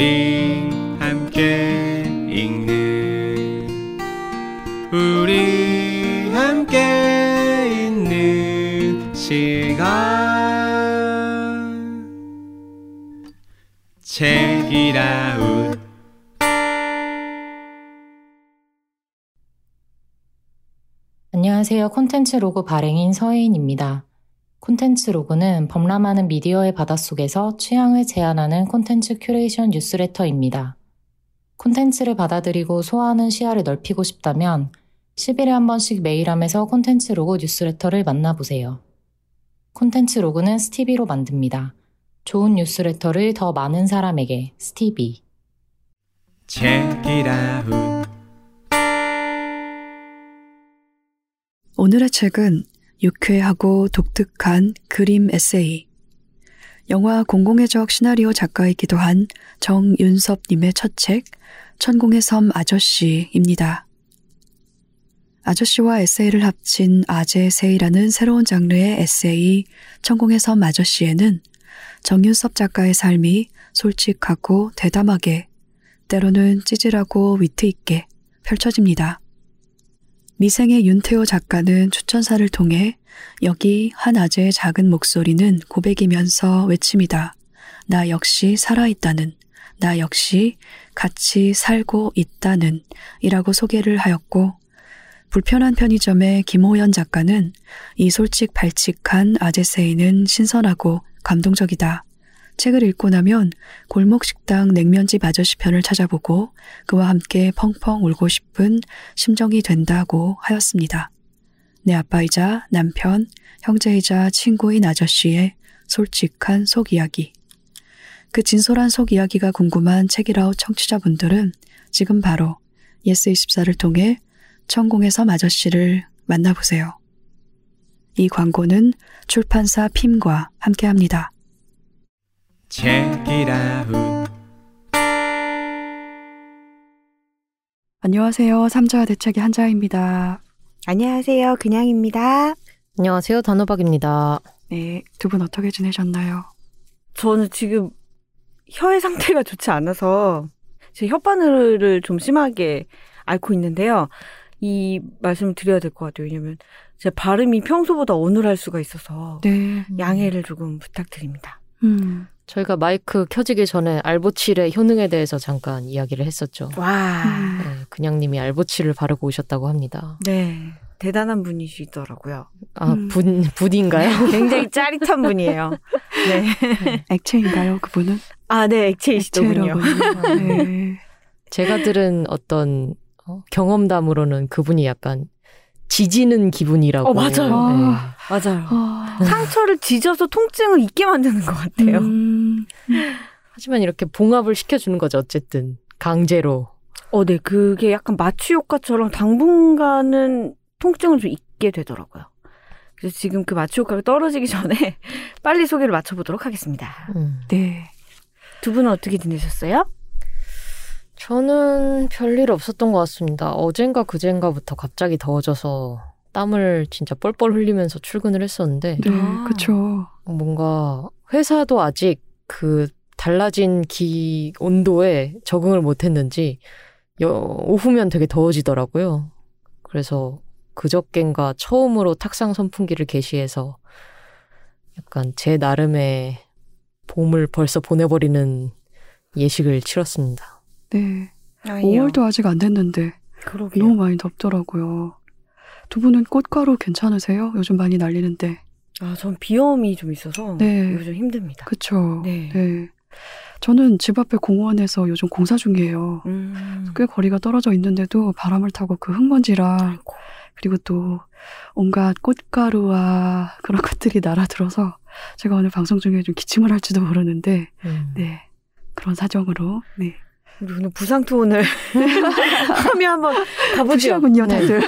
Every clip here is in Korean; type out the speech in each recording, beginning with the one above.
우리 함께 읽는 우리 함께 있는 시간 책읽아웃 안녕하세요. 콘텐츠 로그 발행인 서혜인입니다. 콘텐츠 로그는 범람하는 미디어의 바닷속에서 취향을 제안하는 콘텐츠 큐레이션 뉴스레터입니다. 콘텐츠를 받아들이고 소화하는 시야를 넓히고 싶다면 10일에 한 번씩 메일함에서 콘텐츠 로그 뉴스레터를 만나보세요. 콘텐츠 로그는 스티비로 만듭니다. 좋은 뉴스레터를 더 많은 사람에게 스티비. 오늘의 책은 유쾌하고 독특한 그림 에세이. 영화 공공의 적 시나리오 작가이기도 한 정윤섭님의 첫 책, 천공의 섬 아저씨입니다. 아저씨와 에세이를 합친 아제세이라는 새로운 장르의 에세이 천공의 섬 아저씨에는 정윤섭 작가의 삶이 솔직하고 대담하게, 때로는 찌질하고 위트 있게 펼쳐집니다. 미생의 윤태호 작가는 추천사를 통해 여기 한 아재의 작은 목소리는 고백이면서 외칩니다. 나 역시 살아있다는, 나 역시 같이 살고 있다는 이라고 소개를 하였고, 불편한 편의점의 김호연 작가는 이 솔직 발칙한 아재세이는 신선하고 감동적이다. 책을 읽고 나면 골목 식당 냉면집 아저씨 편을 찾아보고 그와 함께 펑펑 울고 싶은 심정이 된다고 하였습니다. 내 아빠이자 남편, 형제이자 친구인 아저씨의 솔직한 속 이야기. 그 진솔한 속 이야기가 궁금한 책이라우 청취자분들은 지금 바로 예스24를 통해 천공에서 아저씨를 만나보세요. 이 광고는 출판사 핌과 함께합니다. 책읽아웃 안녕하세요. 삼자와 대책의 한자입니다. 안녕하세요. 그냥입니다. 안녕하세요. 단호박입니다. 네, 두 분 어떻게 지내셨나요? 저는 지금 혀의 상태가 좋지 않아서 제 혓바늘을 좀 심하게 앓고 있는데요. 이 말씀을 드려야 될 것 같아요. 왜냐면 제 발음이 평소보다 어눌할 수가 있어서 네. 양해를 조금 부탁드립니다. 음, 저희가 마이크 켜지기 전에 알보칠의 효능에 대해서 잠깐 이야기를 했었죠. 와, 음. 네, 그냥님이 알보칠을 바르고 오셨다고 합니다. 네. 대단한 분이시더라고요. 아, 음. 붓, 붓인가요? 굉장히 짜릿한 분이에요. 네. 액체인가요, 그분은? 아, 네. 액체이시더군요. 액체라군요. 네. 제가 들은 어떤 어, 경험담으로는 그분이 약간 지지는 기분이라고. 어, 맞아요. 네. 맞아요. 아, 상처를 지져서 통증을 잊게 만드는 것 같아요. 음, 하지만 이렇게 봉합을 시켜주는 거죠, 어쨌든. 강제로. 어, 네. 그게 약간 마취 효과처럼 당분간은 통증을 좀 잊게 되더라고요. 그래서 지금 그 마취 효과가 떨어지기 전에 빨리 소개를 맞춰보도록 하겠습니다. 음. 네. 두 분은 어떻게 지내셨어요? 저는 별일 없었던 것 같습니다. 어젠가 그젠가부터 갑자기 더워져서 땀을 진짜 뻘뻘 흘리면서 출근을 했었는데 네, 아. 그쵸. 뭔가 회사도 아직 그 달라진 기 온도에 적응을 못 했는지 여, 오후면 되게 더워지더라고요. 그래서 그저껜가 처음으로 탁상 선풍기를 개시해서 약간 제 나름의 봄을 벌써 보내버리는 예식을 치렀습니다. 네. 5월도 아직 안 됐는데 그러게요. 너무 많이 덥더라고요. 두 분은 꽃가루 괜찮으세요? 요즘 많이 날리는데. 아, 전 비염이 좀 있어서 네. 요즘 힘듭니다. 그쵸. 네. 네. 저는 집 앞에 공원에서 요즘 공사 중이에요. 음. 꽤 거리가 떨어져 있는데도 바람을 타고 그 흙먼지랑 아이고. 그리고 또 온갖 꽃가루와 그런 것들이 날아들어서 제가 오늘 방송 중에 좀 기침을 할지도 모르는데 음. 네 그런 사정으로 네 우리 오늘 부상 투혼을 하며 한번 가보죠. 부시하군요 네. 다들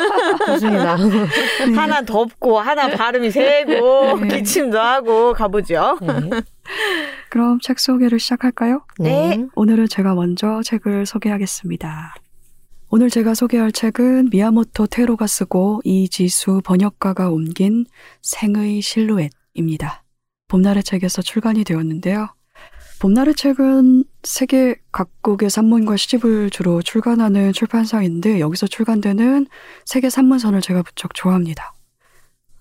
좋습니다. 네. 하나 덥고 하나 발음이 세고 네. 기침도 하고 가보죠. 네. 그럼 책 소개를 시작할까요? 네. 오늘은 제가 먼저 책을 소개하겠습니다. 오늘 제가 소개할 책은 미야모토 테로가 쓰고 이지수 번역가가 옮긴 생의 실루엣입니다. 봄날의 책에서 출간이 되었는데요. 봄날의 책은 세계 각국의 산문과 시집을 주로 출간하는 출판사인데 여기서 출간되는 세계 산문선을 제가 무척 좋아합니다.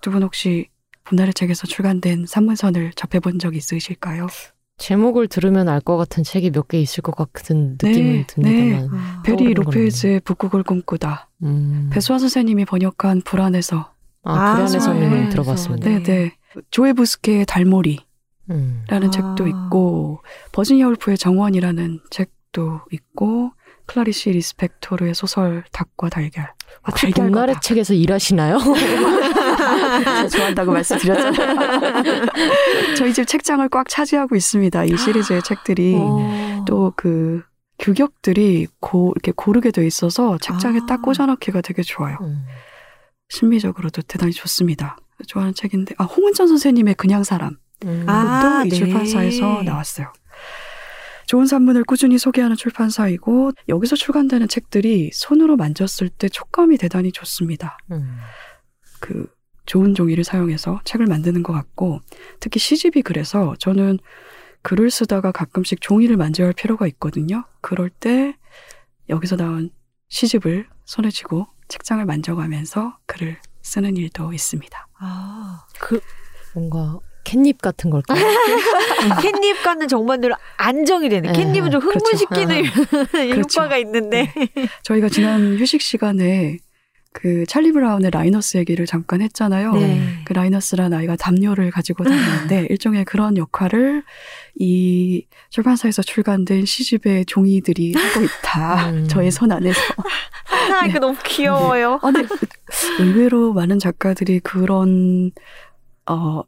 두 분 혹시 봄날의 책에서 출간된 산문선을 접해본 적 있으실까요? 제목을 들으면 알 것 같은 책이 몇 개 있을 것 같은 네, 느낌은 듭니다만. 아, 베리 로페즈의 북극을 꿈꾸다. 음. 배수아 선생님이 번역한 불안해서. 아, 아, 불안해서는 네. 들어봤습니다. 네. 네네. 조에 부스케의 달모리 라는 음. 아. 책도 있고 버지니아 울프의 정원이라는 책도 있고 클라리시 리스펙토르의 소설 닭과 달걀. 아, 봄날의 닭. 책에서 일하시나요? 제가 좋아한다고 말씀드렸잖아요. 저희 집 책장을 꽉 차지하고 있습니다. 이 시리즈의 책들이 어. 또그 규격들이 고, 이렇게 고르게 돼 있어서 책장에 아. 딱 꽂아넣기가 되게 좋아요. 음. 심미적으로도 대단히 좋습니다. 좋아하는 책인데 아 홍은천 선생님의 그냥 사람 음. 아. 또이 네. 출판사에서 나왔어요. 좋은 산문을 꾸준히 소개하는 출판사이고 여기서 출간되는 책들이 손으로 만졌을 때 촉감이 대단히 좋습니다. 음. 그 좋은 종이를 사용해서 책을 만드는 것 같고 특히 시집이 그래서 저는 글을 쓰다가 가끔씩 종이를 만져야 할 필요가 있거든요. 그럴 때 여기서 나온 시집을 손에 쥐고 책장을 만져가면서 글을 쓰는 일도 있습니다. 아, 그 뭔가 캣닙 같은 걸까요? 캣닙과는 정말 늘 안정이 되네. 네, 캣닙은 좀 그렇죠. 흥분시키는 그렇죠. 효과가 있는데. 저희가 지난 휴식 시간에 그 찰리 브라운의 라이너스 얘기를 잠깐 했잖아요. 네. 그 라이너스라는 아이가 담요를 가지고 다니는데 일종의 그런 역할을 이 출판사에서 출간된 시집의 종이들이 하고 있다. 음. 저의 손 안에서. 상상하니까 너무 귀여워요. 아, 근데 의외로 많은 작가들이 그런 어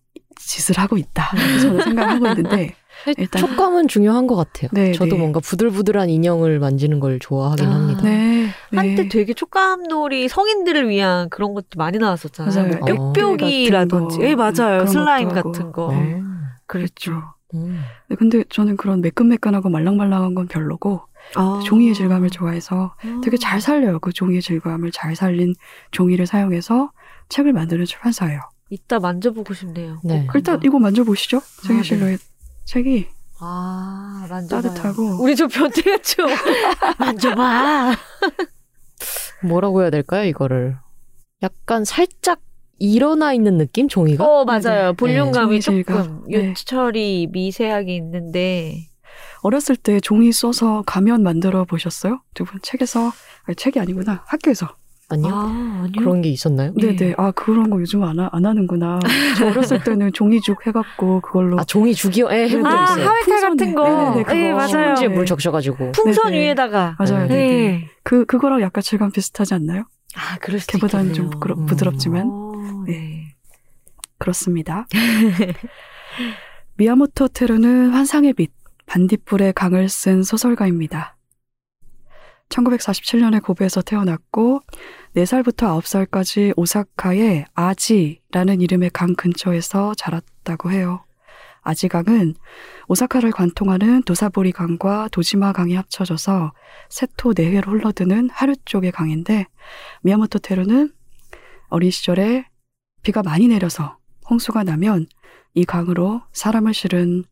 짓을 하고 있다. 저는 생각하고 있는데 일단- 촉감은 중요한 것 같아요. 네, 저도 네. 뭔가 부들부들한 인형을 만지는 걸 좋아하긴 아. 합니다. 네, 네. 한때 되게 촉감놀이 성인들을 위한 그런 것도 많이 나왔었잖아요. 맞아요. 뭐 어. 뼈뼈기라든지. 같은 예, 거, 맞아요. 슬라임. 같은 거. 네. 그랬죠. 음. 네, 근데 저는 그런 매끈매끈하고 말랑말랑한 건 별로고 아. 종이의 질감을 좋아해서 아. 되게 잘 살려요. 그 종이의 질감을 잘 살린 종이를 사용해서 책을 만드는 출판사예요. 이따 만져보고 싶네요. 네. 꼭 일단. 이거 만져보시죠. 네. 책의실로의 책이 아, 만져봐요. 따뜻하고. 우리 저 변태가 좀 만져봐. 뭐라고 해야 될까요, 이거를? 약간 살짝 일어나 있는 느낌? 종이가? 어, 맞아요. 볼륨감이 네, 조금. 네. 유철이 미세하게 있는데. 어렸을 때 종이 써서 가면 만들어 보셨어요? 두 분 책에서 아니, 책이 아니구나 학교에서 아니요. 아, 아니요. 그런 게 있었나요? 네. 네네 아 그런 거 요즘 안, 하, 안 하는구나 저 어렸을 때는 종이죽 해갖고 그걸로 아, 종이 죽이요? 예, 해본 적 아, 있어요. 하회탈 같은 풍선에. 거. 네네네, 그거. 예, 맞아요. 네. 물 적셔가지고. 풍선 네네. 위에다가. 맞아요 네. 네네 네. 그 그거랑 약간 질감 비슷하지 않나요? 아, 그럴 수도 걔보다는 있겠네요. 좀 부끄러, 음. 부드럽지만 어, 네. 그렇습니다 미야모토 테루는 환상의 빛 반딧불의 강을 쓴 소설가입니다 1947년에 고베에서 태어났고 4살부터 9살까지 오사카의 아지라는 이름의 강 근처에서 자랐다고 해요. 아지강은 오사카를 관통하는 도사보리 강과 도지마 강이 합쳐져서 세토 내해로 흘러드는 하류 쪽의 강인데 미야모토 테루는 어린 시절에 비가 많이 내려서 홍수가 나면 이 강으로 사람을 실은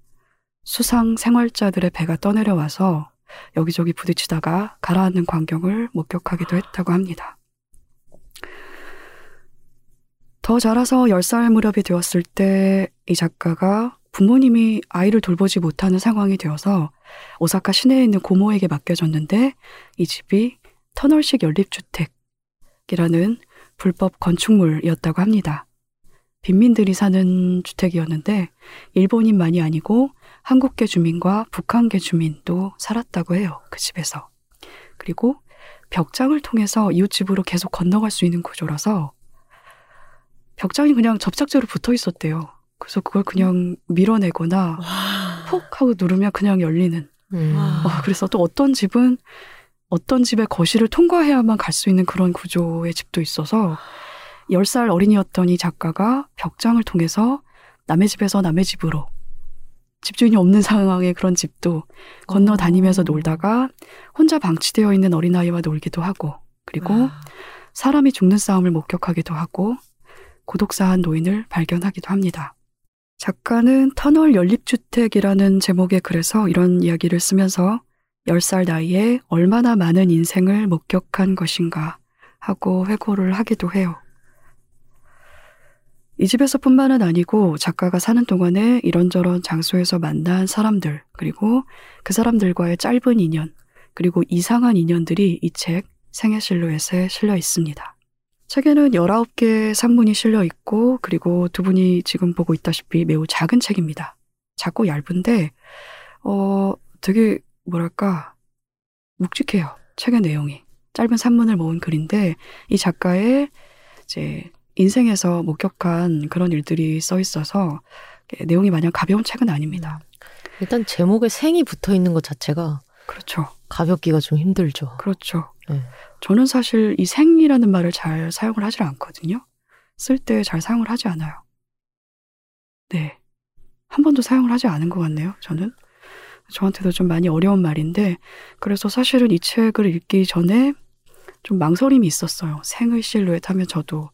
수상 생활자들의 배가 떠내려와서 여기저기 부딪히다가 가라앉는 광경을 목격하기도 했다고 합니다. 더 자라서 10살 무렵이 되었을 때 이 작가가 부모님이 아이를 돌보지 못하는 상황이 되어서 오사카 시내에 있는 고모에게 맡겨졌는데 이 집이 터널식 연립주택이라는 불법 건축물이었다고 합니다. 빈민들이 사는 주택이었는데 일본인만이 아니고 한국계 주민과 북한계 주민도 살았다고 해요. 그 집에서. 그리고 벽장을 통해서 이웃집으로 계속 건너갈 수 있는 구조라서 벽장이 그냥 접착제로 붙어 있었대요. 그래서 그걸 그냥 밀어내거나 와. 푹 하고 누르면 그냥 열리는. 음. 와. 어, 그래서 또 어떤 집은 어떤 집의 거실을 통과해야만 갈 수 있는 그런 구조의 집도 있어서 10살 어린이였던 이 작가가 벽장을 통해서 남의 집에서 남의 집으로 집주인이 없는 상황의 그런 집도 건너 다니면서 어. 놀다가 혼자 방치되어 있는 어린아이와 놀기도 하고 그리고 와. 사람이 죽는 싸움을 목격하기도 하고 고독사한 노인을 발견하기도 합니다. 작가는 터널 연립주택이라는 제목의 글에서 이런 이야기를 쓰면서 10살 나이에 얼마나 많은 인생을 목격한 것인가 하고 회고를 하기도 해요. 이 집에서 뿐만은 아니고 작가가 사는 동안에 이런저런 장소에서 만난 사람들, 그리고 그 사람들과의 짧은 인연, 그리고 이상한 인연들이 이 책 생애 실루엣에 실려 있습니다. 책에는 19개의 산문이 실려 있고, 그리고 두 분이 지금 보고 있다시피 매우 작은 책입니다. 작고 얇은데, 어, 되게, 뭐랄까, 묵직해요. 책의 내용이. 짧은 산문을 모은 글인데, 이 작가의 이제 인생에서 목격한 그런 일들이 써 있어서 내용이 마냥 가벼운 책은 아닙니다. 일단 제목에 생이 붙어 있는 것 자체가 그렇죠. 가볍기가 좀 힘들죠. 그렇죠. 네. 저는 사실 이 생이라는 말을 잘 사용을 하질 않거든요. 쓸 때 잘 사용을 하지 않아요. 네. 한 번도 사용을 하지 않은 것 같네요, 저는. 저한테도 좀 많이 어려운 말인데, 그래서 사실은 이 책을 읽기 전에 좀 망설임이 있었어요. 생의 실루엣 하면 저도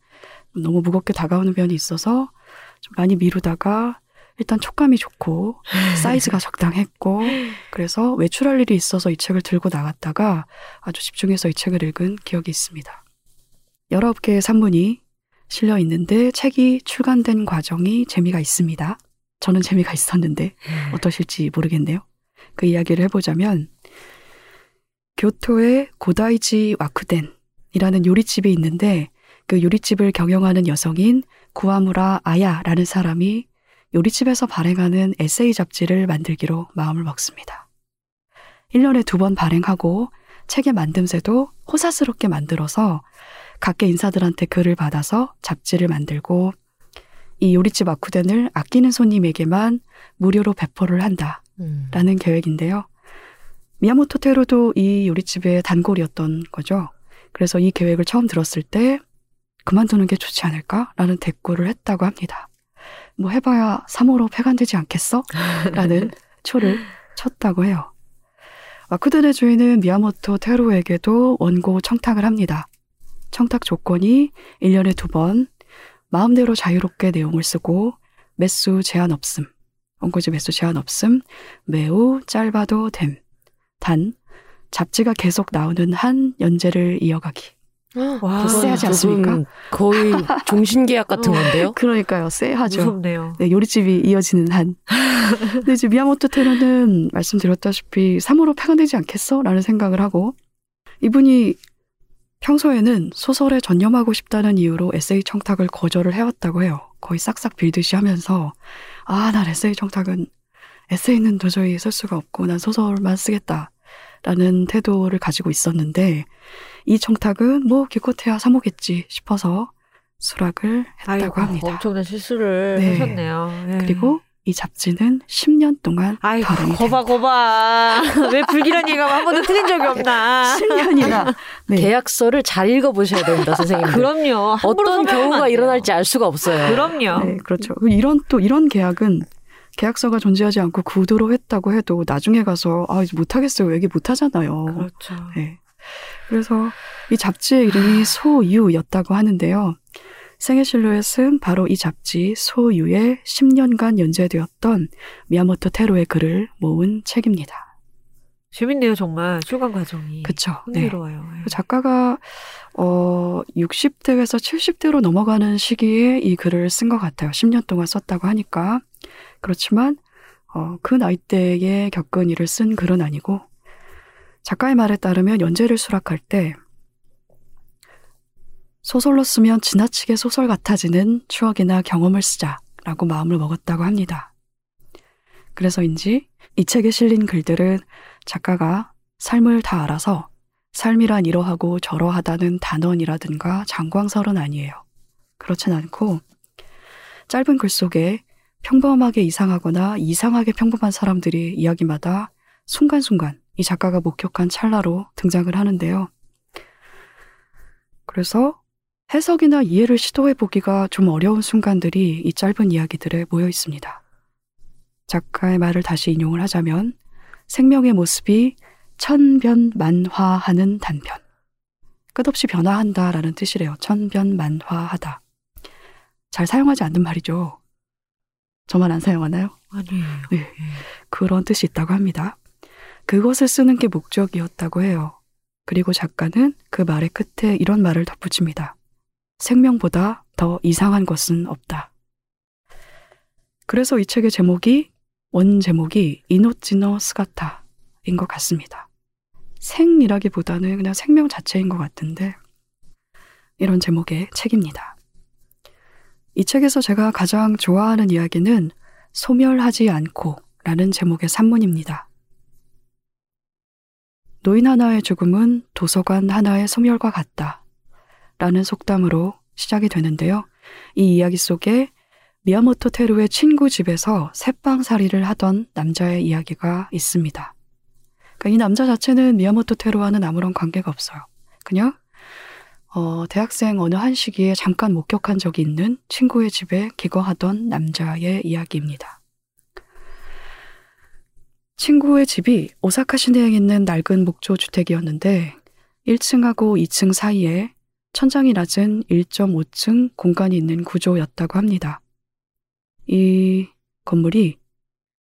너무 무겁게 다가오는 면이 있어서 좀 많이 미루다가 일단 촉감이 좋고 사이즈가 적당했고 그래서 외출할 일이 있어서 이 책을 들고 나갔다가 아주 집중해서 이 책을 읽은 기억이 있습니다. 19개의 산문이 실려 있는데 책이 출간된 과정이 재미가 있습니다. 저는 재미가 있었는데 어떠실지 모르겠네요. 그 이야기를 해보자면 교토의 고다이지 와쿠덴이라는 요리집이 있는데 그 요리집을 경영하는 여성인 구아무라 아야라는 사람이 요리집에서 발행하는 에세이 잡지를 만들기로 마음을 먹습니다. 1년에 두 번 발행하고 책의 만듦새도 호사스럽게 만들어서 각계 인사들한테 글을 받아서 잡지를 만들고 이 요리집 아쿠덴을 아끼는 손님에게만 무료로 배포를 한다라는 음. 계획인데요. 미야모토 테로도 이 요리집의 단골이었던 거죠. 그래서 이 계획을 처음 들었을 때 그만두는 게 좋지 않을까라는 대꾸를 했다고 합니다. 뭐 해봐야 3호로 폐간되지 않겠어? 라는 초를 쳤다고 해요. 와쿠덴의 주인은 미야모토 테로에게도 원고 청탁을 합니다. 청탁 조건이 1년에 두 번 마음대로 자유롭게 내용을 쓰고 매수 제한 없음, 원고지 매수 제한 없음, 매우 짧아도 됨. 단, 잡지가 계속 나오는 한 연재를 이어가기. 와, 세하지 않습니까? 거의 종신계약 같은 어. 건데요. 그러니까요, 쎄하죠. 무섭네요. 네, 요리집이 이어지는 한. 근데 이제 미야모토 테러는 말씀드렸다시피 3호로 폐간되지 않겠어? 라는 생각을 하고 이분이 평소에는 소설에 전념하고 싶다는 이유로 에세이 청탁을 거절을 해왔다고 해요. 거의 싹싹 빌듯이 하면서 아, 난 에세이 청탁은 에세이는 도저히 쓸 수가 없고 난 소설만 쓰겠다. 라는 태도를 가지고 있었는데 이 청탁은 뭐 기껏해야 사모겠지 싶어서 수락을 했다고 아이고, 합니다. 엄청난 실수를 네. 하셨네요. 예. 그리고 이 잡지는 10년 동안 아이고, 발행이 거봐, 거봐. 왜 불길한 얘기가 한 번도 틀린 적이 없나. 10년이나 네. 계약서를 잘 읽어보셔야 됩니다, 선생님. 그럼요. 어떤 경우가. 일어날지 알 수가 없어요. 그럼요. 네, 그렇죠. 이런 또 이런 계약은 계약서가 존재하지 않고 구두로 했다고 해도 나중에 가서 아 이제 못하겠어요 얘기 못하잖아요. 그렇죠. 네. 그래서 이 잡지의 이름이 소유였다고 하는데요. 생애 실루엣은 바로 이 잡지 소유에 10년간 연재되었던 미야모토 테로의 글을 모은 책입니다. 재밌네요, 정말. 출간 과정이. 그쵸? 네. 흥미로워요. 예. 그 작가가 어 60대에서 70대로 넘어가는 시기에 이 글을 쓴 것 같아요. 10년 동안 썼다고 하니까 그렇지만 어, 그 나이 대에 겪은 일을 쓴 글은 아니고 작가의 말에 따르면 연재를 수락할 때 소설로 쓰면 지나치게 소설 같아지는 추억이나 경험을 쓰자라고 마음을 먹었다고 합니다. 그래서인지 이 책에 실린 글들은 작가가 삶을 다 알아서 삶이란 이러하고 저러하다는 단언이라든가 장광설은 아니에요. 그렇진 않고 짧은 글 속에 평범하게 이상하거나 이상하게 평범한 사람들이 이야기마다 순간순간 이 작가가 목격한 찰나로 등장을 하는데요. 그래서 해석이나 이해를 시도해 보기가 좀 어려운 순간들이 이 짧은 이야기들에 모여 있습니다. 작가의 말을 다시 인용을 하자면 생명의 모습이 천변만화하는 단편. 끝없이 변화한다 라는 뜻이래요. 천변만화하다. 잘 사용하지 않는 말이죠. 저만 안 사용하나요? 아니에요. 네. 그런 뜻이 있다고 합니다. 그것을 쓰는 게 목적이었다고 해요. 그리고 작가는 그 말의 끝에 이런 말을 덧붙입니다. 생명보다 더 이상한 것은 없다. 그래서 이 책의 제목이 원 제목이 이노찌노 스가타인 것 같습니다. 생이라기보다는 그냥 생명 자체인 것 같은데 이런 제목의 책입니다. 이 책에서 제가 가장 좋아하는 이야기는 소멸하지 않고 라는 제목의 산문입니다. 노인 하나의 죽음은 도서관 하나의 소멸과 같다. 라는 속담으로 시작이 되는데요. 이 이야기 속에 미야모토 테루의 친구 집에서 새빵살이를 하던 남자의 이야기가 있습니다. 그러니까 이 남자 자체는 미야모토 테루와는 아무런 관계가 없어요. 그냥 어, 대학생 어느 한 시기에 잠깐 목격한 적이 있는 친구의 집에 기거하던 남자의 이야기입니다. 친구의 집이 오사카 시내에 있는 낡은 목조 주택이었는데 1층하고 2층 사이에 천장이 낮은 1.5층 공간이 있는 구조였다고 합니다. 이 건물이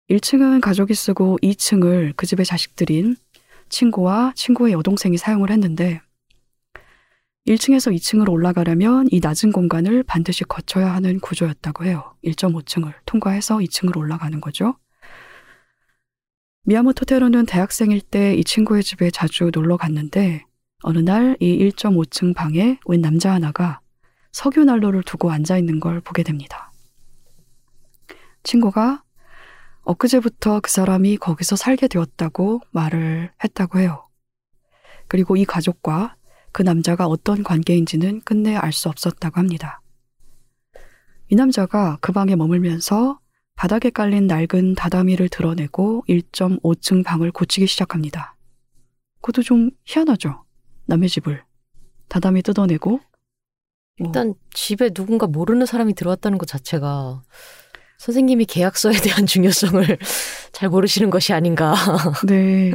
1층은 가족이 쓰고 2층을 그 집의 자식들인 친구와 친구의 여동생이 사용을 했는데 1층에서 2층으로 올라가려면 이 낮은 공간을 반드시 거쳐야 하는 구조였다고 해요. 1.5층을 통과해서 2층으로 올라가는 거죠. 미야모토 테로는 대학생일 때 이 친구의 집에 자주 놀러 갔는데 어느 날 이 1.5층 방에 웬 남자 하나가 석유 난로를 두고 앉아 있는 걸 보게 됩니다. 친구가 엊그제부터 그 사람이 거기서 살게 되었다고 말을 했다고 해요. 그리고 이 가족과 그 남자가 어떤 관계인지는 끝내 알 수 없었다고 합니다. 이 남자가 그 방에 머물면서 바닥에 깔린 낡은 다다미를 드러내고 1.5층 방을 고치기 시작합니다. 그것도 좀 희한하죠? 남의 집을. 다다미 뜯어내고. 뭐, 일단 집에 누군가 모르는 사람이 들어왔다는 것 자체가 선생님이 계약서에 대한 중요성을 잘 모르시는 것이 아닌가. 네.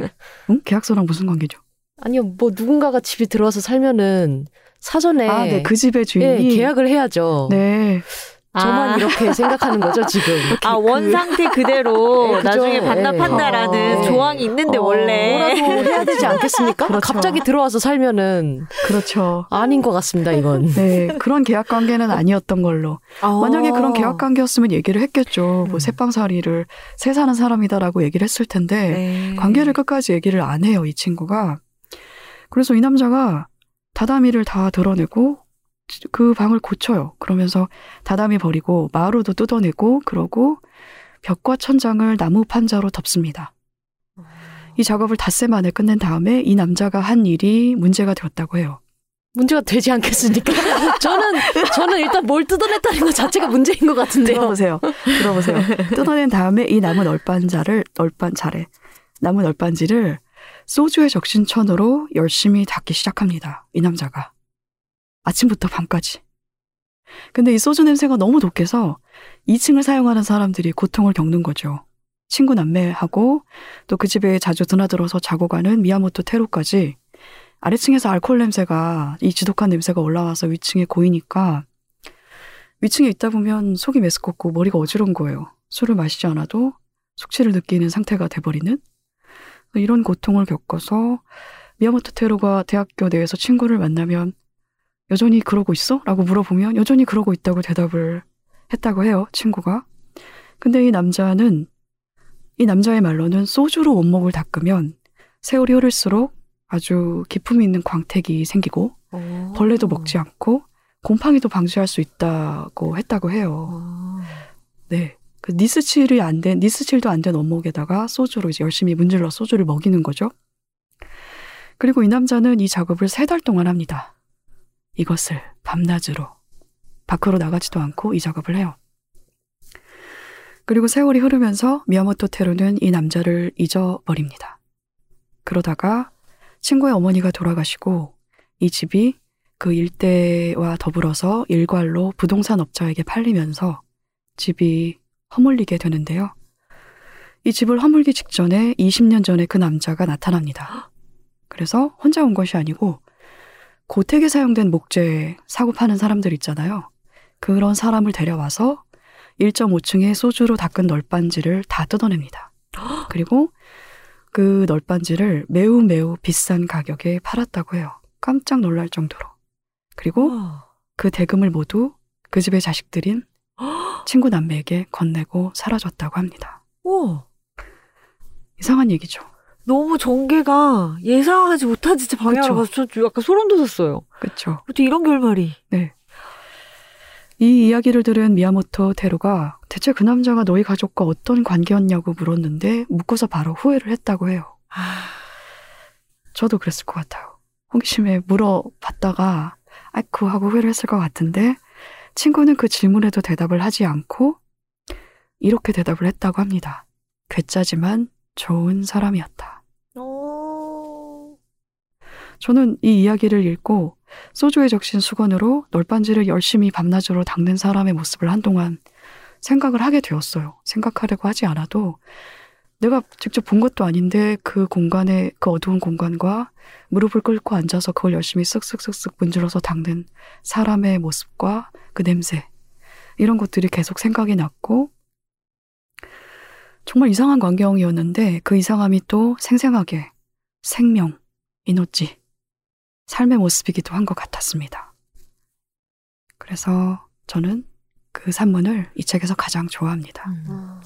응? 계약서랑 무슨 관계죠? 아니요, 뭐 누군가가 집에 들어와서 살면은 사전에 아, 네. 그 집의 예, 주인이. 계약을 해야죠. 네. 저만 아. 이렇게 생각하는 거죠, 지금. 아, 원 상태 그대로 예, 그죠. 나중에 반납한다라는 예. 조항이 있는데 어, 원래. 뭐라도 해야 되지 않겠습니까? 그렇죠. 갑자기 들어와서 살면은 그렇죠. 아닌 것 같습니다, 이건. 네. 그런 계약 관계는 아니었던 걸로. 만약에 그런 계약 관계였으면 얘기를 했겠죠. 뭐 음. 새빵살이를 새 사는 사람이다라고 얘기를 했을 텐데 네. 관계를 끝까지 얘기를 안 해요, 이 친구가. 그래서 이 남자가 다다미를 다 드러내고 그 방을 고쳐요. 그러면서 다다미 버리고 마루도 뜯어내고 그러고 벽과 천장을 나무 판자로 덮습니다. 이 작업을 닷새 만에 끝낸 다음에 이 남자가 한 일이 문제가 되었다고 해요. 문제가 되지 않겠습니까? 저는 저는 일단 뭘 뜯어냈다는 것 자체가 문제인 것 같은데요. 들어보세요. 들어보세요. 뜯어낸 다음에 이 나무 널빤자를 널빤자래 나무 널빤지를 소주에 적신 천으로 열심히 닦기 시작합니다. 이 남자가 아침부터 밤까지. 근데 이 소주 냄새가 너무 독해서 2층을 사용하는 사람들이 고통을 겪는 거죠. 친구 남매하고 또 그 집에 자주 드나들어서 자고 가는 미야모토 테로까지 아래층에서 알코올 냄새가 이 지독한 냄새가 올라와서 위층에 고이니까 위층에 있다 보면 속이 메스껍고 머리가 어지러운 거예요. 술을 마시지 않아도 숙취를 느끼는 상태가 돼버리는 이런 고통을 겪어서 미야모토 테로가 대학교 내에서 친구를 만나면 여전히 그러고 있어? 라고 물어보면 여전히 그러고 있다고 대답을 했다고 해요, 친구가. 근데 이 남자는, 이 남자의 말로는 소주로 원목을 닦으면 세월이 흐를수록 아주 기품 있는 광택이 생기고 벌레도 먹지 않고 곰팡이도 방지할 수 있다고 했다고 해요. 네. 그 니스칠이 안 된, 니스칠도 안 된 원목에다가 소주로 이제 열심히 문질러 소주를 먹이는 거죠. 그리고 이 남자는 이 작업을 세 달 동안 합니다. 이것을 밤낮으로 밖으로 나가지도 않고 이 작업을 해요. 그리고 세월이 흐르면서 미야모토 테루는 이 남자를 잊어버립니다. 그러다가 친구의 어머니가 돌아가시고 이 집이 그 일대와 더불어서 일괄로 부동산 업자에게 팔리면서 집이 허물리게 되는데요. 이 집을 허물기 직전에 20년 전에 그 남자가 나타납니다. 그래서 혼자 온 것이 아니고 고택에 사용된 목재 사고 파는 사람들 있잖아요. 그런 사람을 데려와서 1.5층에 소주로 닦은 널빤지를 다 뜯어냅니다. 그리고 그 널빤지를 매우 매우 비싼 가격에 팔았다고 해요. 깜짝 놀랄 정도로. 그리고 와. 그 대금을 모두 그 집의 자식들인 친구 남매에게 건네고 사라졌다고 합니다. 우와. 이상한 얘기죠. 너무 전개가 예상하지 못한 진짜 방향으로 가서. 저 약간 소름 돋았어요. 그렇죠. 어떻게 이런 결말이. 이 이야기를 들은 미야모토 테루가 대체 그 남자가 너희 가족과 어떤 관계였냐고 물었는데 묻고서 바로 후회를 했다고 해요. 아, 저도 그랬을 것 같아요. 호기심에 물어봤다가 아이쿠 하고 후회를 했을 것 같은데 친구는 그 질문에도 대답을 하지 않고 이렇게 대답을 했다고 합니다. 괴짜지만 좋은 사람이었다. 어... 저는 이 이야기를 읽고 소주에 적신 수건으로 널빤지를 열심히 밤낮으로 닦는 사람의 모습을 한동안 생각을 하게 되었어요. 생각하려고 하지 않아도 내가 직접 본 것도 아닌데 그 공간에 그 어두운 공간과 무릎을 꿇고 앉아서 그걸 열심히 쓱쓱쓱쓱 문질러서 닦는 사람의 모습과 그 냄새 이런 것들이 계속 생각이 났고 정말 이상한 광경이었는데 그 이상함이 또 생생하게 생명, 이노치, 삶의 모습이기도 한 것 같았습니다. 그래서 저는 그 산문을 이 책에서 가장 좋아합니다. 음.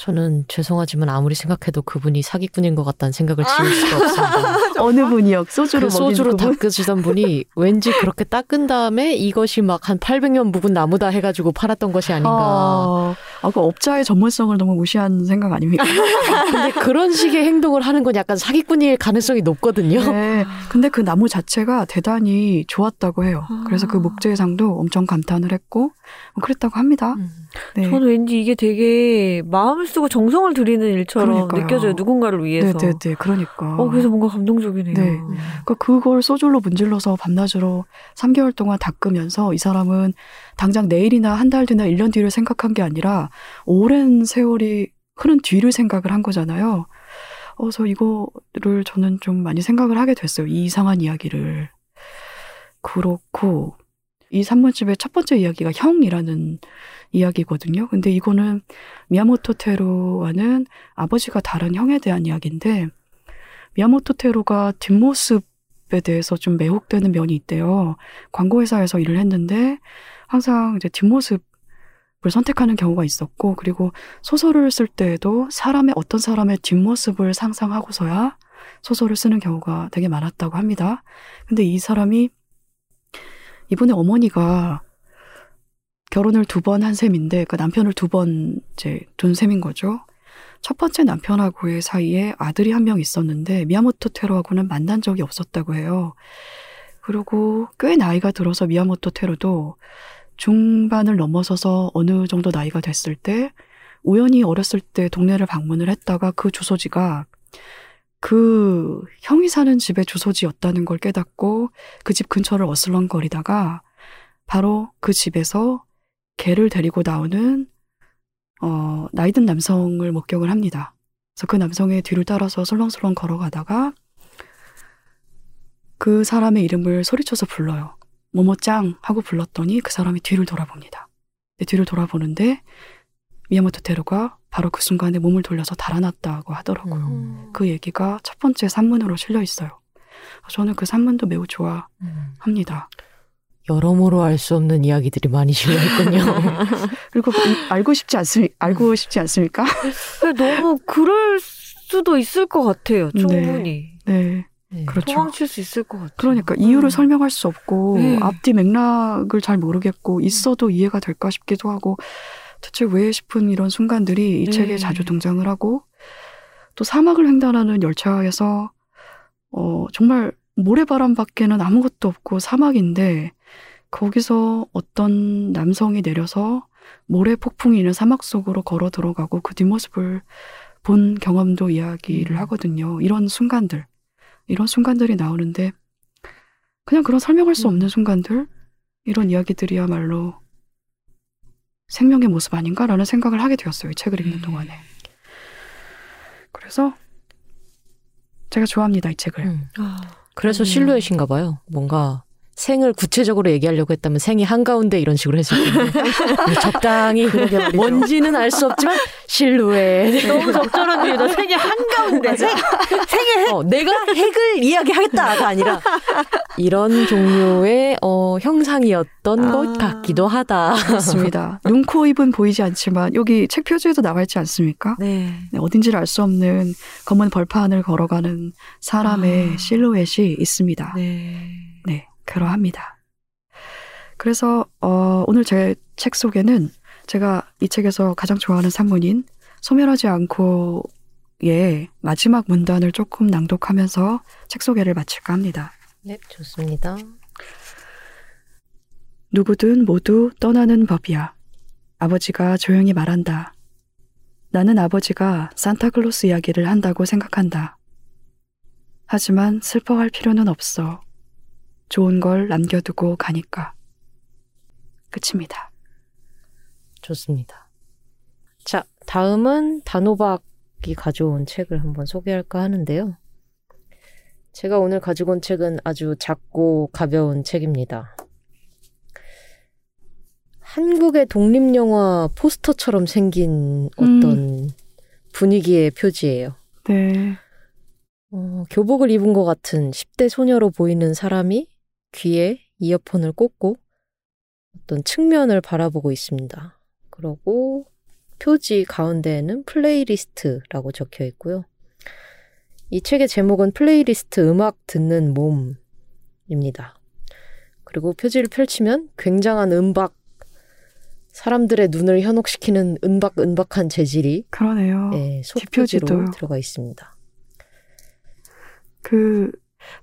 저는 죄송하지만 아무리 생각해도 그분이 사기꾼인 것 같다는 생각을 지울 수가 없습니다. 어느 분이요? 소주로 그 소주로 그분? 닦으시던 분이 왠지 그렇게 닦은 다음에 이것이 막 한 800년 묵은 나무다 해가지고 팔았던 것이 아닌가. 아, 아, 그 업자의 전문성을 너무 무시한 생각 아닙니까? 근데 그런 식의 행동을 하는 건 약간 사기꾼일 가능성이 높거든요. 네. 근데 그 나무 자체가 대단히 좋았다고 해요. 그래서 그 목재상도 엄청 감탄을 했고, 뭐 그랬다고 합니다. 음. 네. 저는 왠지 이게 되게 마음을 쓰고 정성을 들이는 일처럼 그러니까요. 느껴져요. 누군가를 위해서. 네네네. 그러니까. 어, 그래서 뭔가 감동적이네요. 네. 그러니까 그걸 소주로 문질러서 밤낮으로 3개월 동안 닦으면서 이 사람은 당장 내일이나 한 달 뒤나 1년 뒤를 생각한 게 아니라 오랜 세월이 흐른 뒤를 생각을 한 거잖아요. 어, 그래서 이거를 저는 좀 많이 생각을 하게 됐어요. 이 이상한 이야기를. 그렇고, 이 산문집의 첫 번째 이야기가 형이라는 이야기거든요. 근데 이거는 미야모토 테루와는 아버지가 다른 형에 대한 이야기인데, 미야모토 테루가 뒷모습에 대해서 좀 매혹되는 면이 있대요. 광고회사에서 일을 했는데 항상 이제 뒷모습 을 선택하는 경우가 있었고 그리고 소설을 쓸 때에도 사람의 어떤 사람의 뒷모습을 상상하고서야 소설을 쓰는 경우가 되게 많았다고 합니다. 근데 이 사람이 이번에 어머니가 결혼을 두 번 한 셈인데 그 남편을 두 번 이제 둔 셈인 거죠. 첫 번째 남편하고의 사이에 아들이 한 명 있었는데 미야모토 테로하고는 만난 적이 없었다고 해요. 그리고 꽤 나이가 들어서 미야모토 테로도 중반을 넘어서서 어느 정도 나이가 됐을 때 우연히 어렸을 때 동네를 방문을 했다가 그 주소지가 그 형이 사는 집의 주소지였다는 걸 깨닫고 그 집 근처를 어슬렁거리다가 바로 그 집에서 개를 데리고 나오는 어, 나이든 남성을 목격을 합니다. 그래서 그 남성의 뒤를 따라서 설렁설렁 걸어가다가 그 사람의 이름을 소리쳐서 불러요. 모모짱 하고 불렀더니 그 사람이 뒤를 돌아봅니다. 뒤를 돌아보는데 미야모토 테루가 바로 그 순간에 몸을 돌려서 달아났다고 하더라고요. 음. 그 얘기가 첫 번째 산문으로 실려 있어요. 저는 그 산문도 매우 음. 좋아합니다. 여러모로 알 수 없는 이야기들이 많이 실려있군요. 그리고 이- 알고 싶지 않습니까? 알고 싶지 않습니까? 너무 그럴 수도 있을 것 같아요. 충분히. 네, 네. 그렇죠. 도망칠 수 있을 것 같아요. 그러니까 이유를 음. 설명할 수 없고 네. 앞뒤 맥락을 잘 모르겠고 있어도 이해가 될까 싶기도 하고 대체 왜 싶은 이런 순간들이 이 네. 책에 자주 등장을 하고 또 사막을 횡단하는 열차에서 어 정말 모래바람 밖에는 아무것도 없고 사막인데 거기서 어떤 남성이 내려서 모래 폭풍이 있는 사막 속으로 걸어 들어가고 그 뒷모습을 본 경험도 이야기를 하거든요. 이런 순간들. 이런 순간들이 나오는데 그냥 그런 설명할 수 없는 순간들 이런 이야기들이야말로 생명의 모습 아닌가라는 생각을 하게 되었어요. 이 책을 읽는 동안에. 그래서 제가 좋아합니다. 이 책을. 음. 아, 그래서 음. 실루엣인가 봐요. 뭔가 생을 구체적으로 얘기하려고 했다면 생이 한가운데 이런 식으로 했을 텐데 적당히 뭔지는 알 수 없지만 실루엣 너무 적절한데요. 생의 한가운데. 생의 어, 내가 핵을 이야기하겠다가 아니라 이런 종류의 어, 형상이었던 아. 것 같기도 하다. 그렇습니다. 눈, 코, 입은 보이지 않지만 여기 책 표지에도 나와 있지 않습니까? 네. 네, 어딘지를 알 수 없는 검은 벌판을 걸어가는 사람의 아. 실루엣이 있습니다. 네. 네, 그러합니다. 그래서 어, 오늘 제 책 속에는 제가 이 책에서 가장 좋아하는 산문인 소멸하지 않고의 마지막 문단을 조금 낭독하면서 책 소개를 마칠까 합니다. 네, 좋습니다. 누구든 모두 떠나는 법이야. 아버지가 조용히 말한다. 나는 아버지가 산타클로스 이야기를 한다고 생각한다. 하지만 슬퍼할 필요는 없어. 좋은 걸 남겨두고 가니까. 끝입니다. 좋습니다. 자, 다음은 단호박이 가져온 책을 한번 소개할까 하는데요. 제가 오늘 가지고 온 책은 아주 작고 가벼운 책입니다. 한국의 독립영화 포스터처럼 생긴 어떤 분위기의 표지예요. 네. 어, 교복을 입은 것 같은 10대 소녀로 보이는 사람이 귀에 이어폰을 꽂고 어떤 측면을 바라보고 있습니다. 그러고 표지 가운데에는 플레이리스트라고 적혀 있고요. 이 책의 제목은 플레이리스트 음악 듣는 몸입니다. 그리고 표지를 펼치면 굉장한 은박, 사람들의 눈을 현혹시키는 은박은박한 재질이 그러네요. 예, 속표지로 뒷표지도요. 들어가 있습니다. 그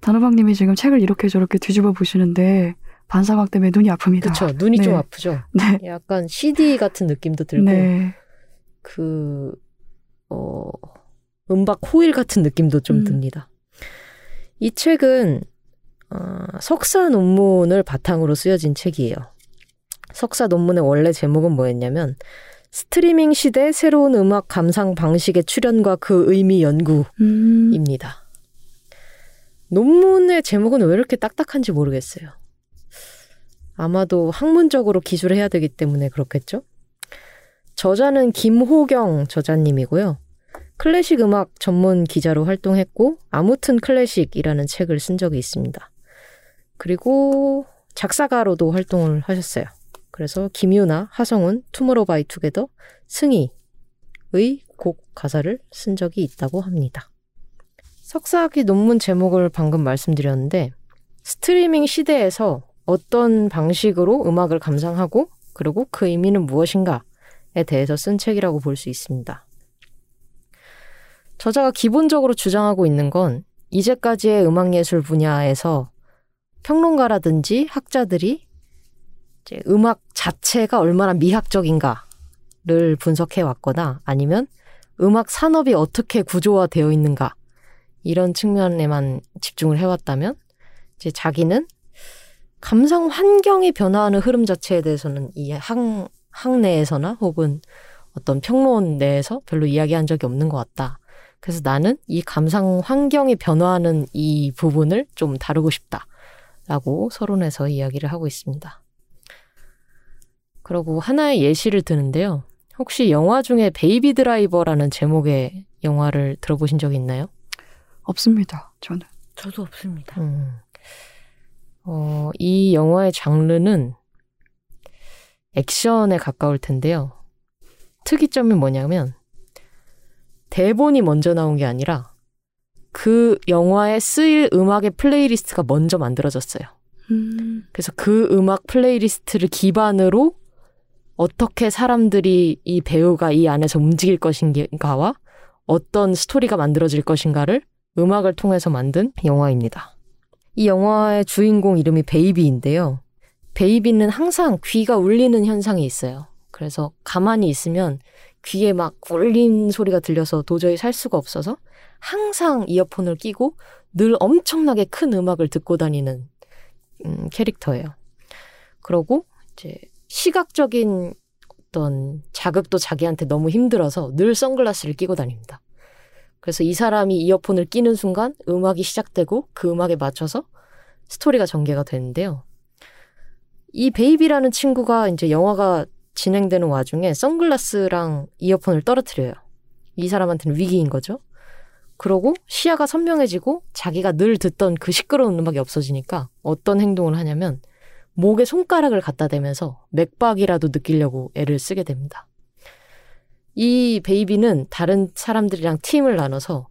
단호박님이 지금 책을 이렇게 저렇게 뒤집어 보시는데 반사막 때문에 눈이 아픕니다. 그렇죠. 눈이 네. 좀 아프죠. 네. 약간 CD 같은 느낌도 들고 네. 그 어, 음박 호일 같은 느낌도 좀 음. 듭니다. 이 책은 어, 석사 논문을 바탕으로 쓰여진 책이에요. 석사 논문의 원래 제목은 뭐였냐면 스트리밍 시대 새로운 음악 감상 방식의 출현과 그 의미 연구입니다. 음, 논문의 제목은 왜 이렇게 딱딱한지 모르겠어요. 아마도 학문적으로 기술해야 되기 때문에 그렇겠죠? 저자는 김호경 저자님이고요. 클래식 음악 전문 기자로 활동했고, 아무튼 클래식이라는 책을 쓴 적이 있습니다. 그리고 작사가로도 활동을 하셨어요. 그래서 김유나, 하성운, 투모로우바이투게더, 승희의 곡 가사를 쓴 적이 있다고 합니다. 석사학위 논문 제목을 방금 말씀드렸는데 스트리밍 시대에서 어떤 방식으로 음악을 감상하고 그리고 그 의미는 무엇인가에 대해서 쓴 책이라고 볼 수 있습니다. 저자가 기본적으로 주장하고 있는 건 이제까지의 음악예술 분야에서 평론가라든지 학자들이 음악 자체가 얼마나 미학적인가를 분석해 왔거나 아니면 음악 산업이 어떻게 구조화되어 있는가 이런 측면에만 집중을 해왔다면 이제 자기는 감상 환경이 변화하는 흐름 자체에 대해서는 이 학, 학내에서나 혹은 어떤 평론 내에서 별로 이야기한 적이 없는 것 같다. 그래서 나는 이 감상 환경이 변화하는 이 부분을 좀 다루고 싶다. 라고 서론에서 이야기를 하고 있습니다. 그리고 하나의 예시를 드는데요. 혹시 영화 중에 베이비 드라이버라는 제목의 영화를 들어보신 적이 있나요? 없습니다. 저는. 저도 없습니다. 음. 어, 이 영화의 장르는 액션에 가까울 텐데요. 특이점이 뭐냐면 대본이 먼저 나온 게 아니라 그 영화에 쓰일 음악의 플레이리스트가 먼저 만들어졌어요. 음, 그래서 그 음악 플레이리스트를 기반으로 어떻게 사람들이 이 배우가 이 안에서 움직일 것인가와 어떤 스토리가 만들어질 것인가를 음악을 통해서 만든 영화입니다. 이 영화의 주인공 이름이 베이비인데요. 베이비는 항상 귀가 울리는 현상이 있어요. 그래서 가만히 있으면 귀에 막 울린 소리가 들려서 도저히 살 수가 없어서 항상 이어폰을 끼고 늘 엄청나게 큰 음악을 듣고 다니는 음, 캐릭터예요. 그러고 이제 시각적인 어떤 자극도 자기한테 너무 힘들어서 늘 선글라스를 끼고 다닙니다. 그래서 이 사람이 이어폰을 끼는 순간 음악이 시작되고 그 음악에 맞춰서 스토리가 전개가 되는데요. 이 베이비라는 친구가 이제 영화가 진행되는 와중에 선글라스랑 이어폰을 떨어뜨려요. 이 사람한테는 위기인 거죠. 그러고 시야가 선명해지고 자기가 늘 듣던 그 시끄러운 음악이 없어지니까 어떤 행동을 하냐면 목에 손가락을 갖다 대면서 맥박이라도 느끼려고 애를 쓰게 됩니다. 이 베이비는 다른 사람들이랑 팀을 나눠서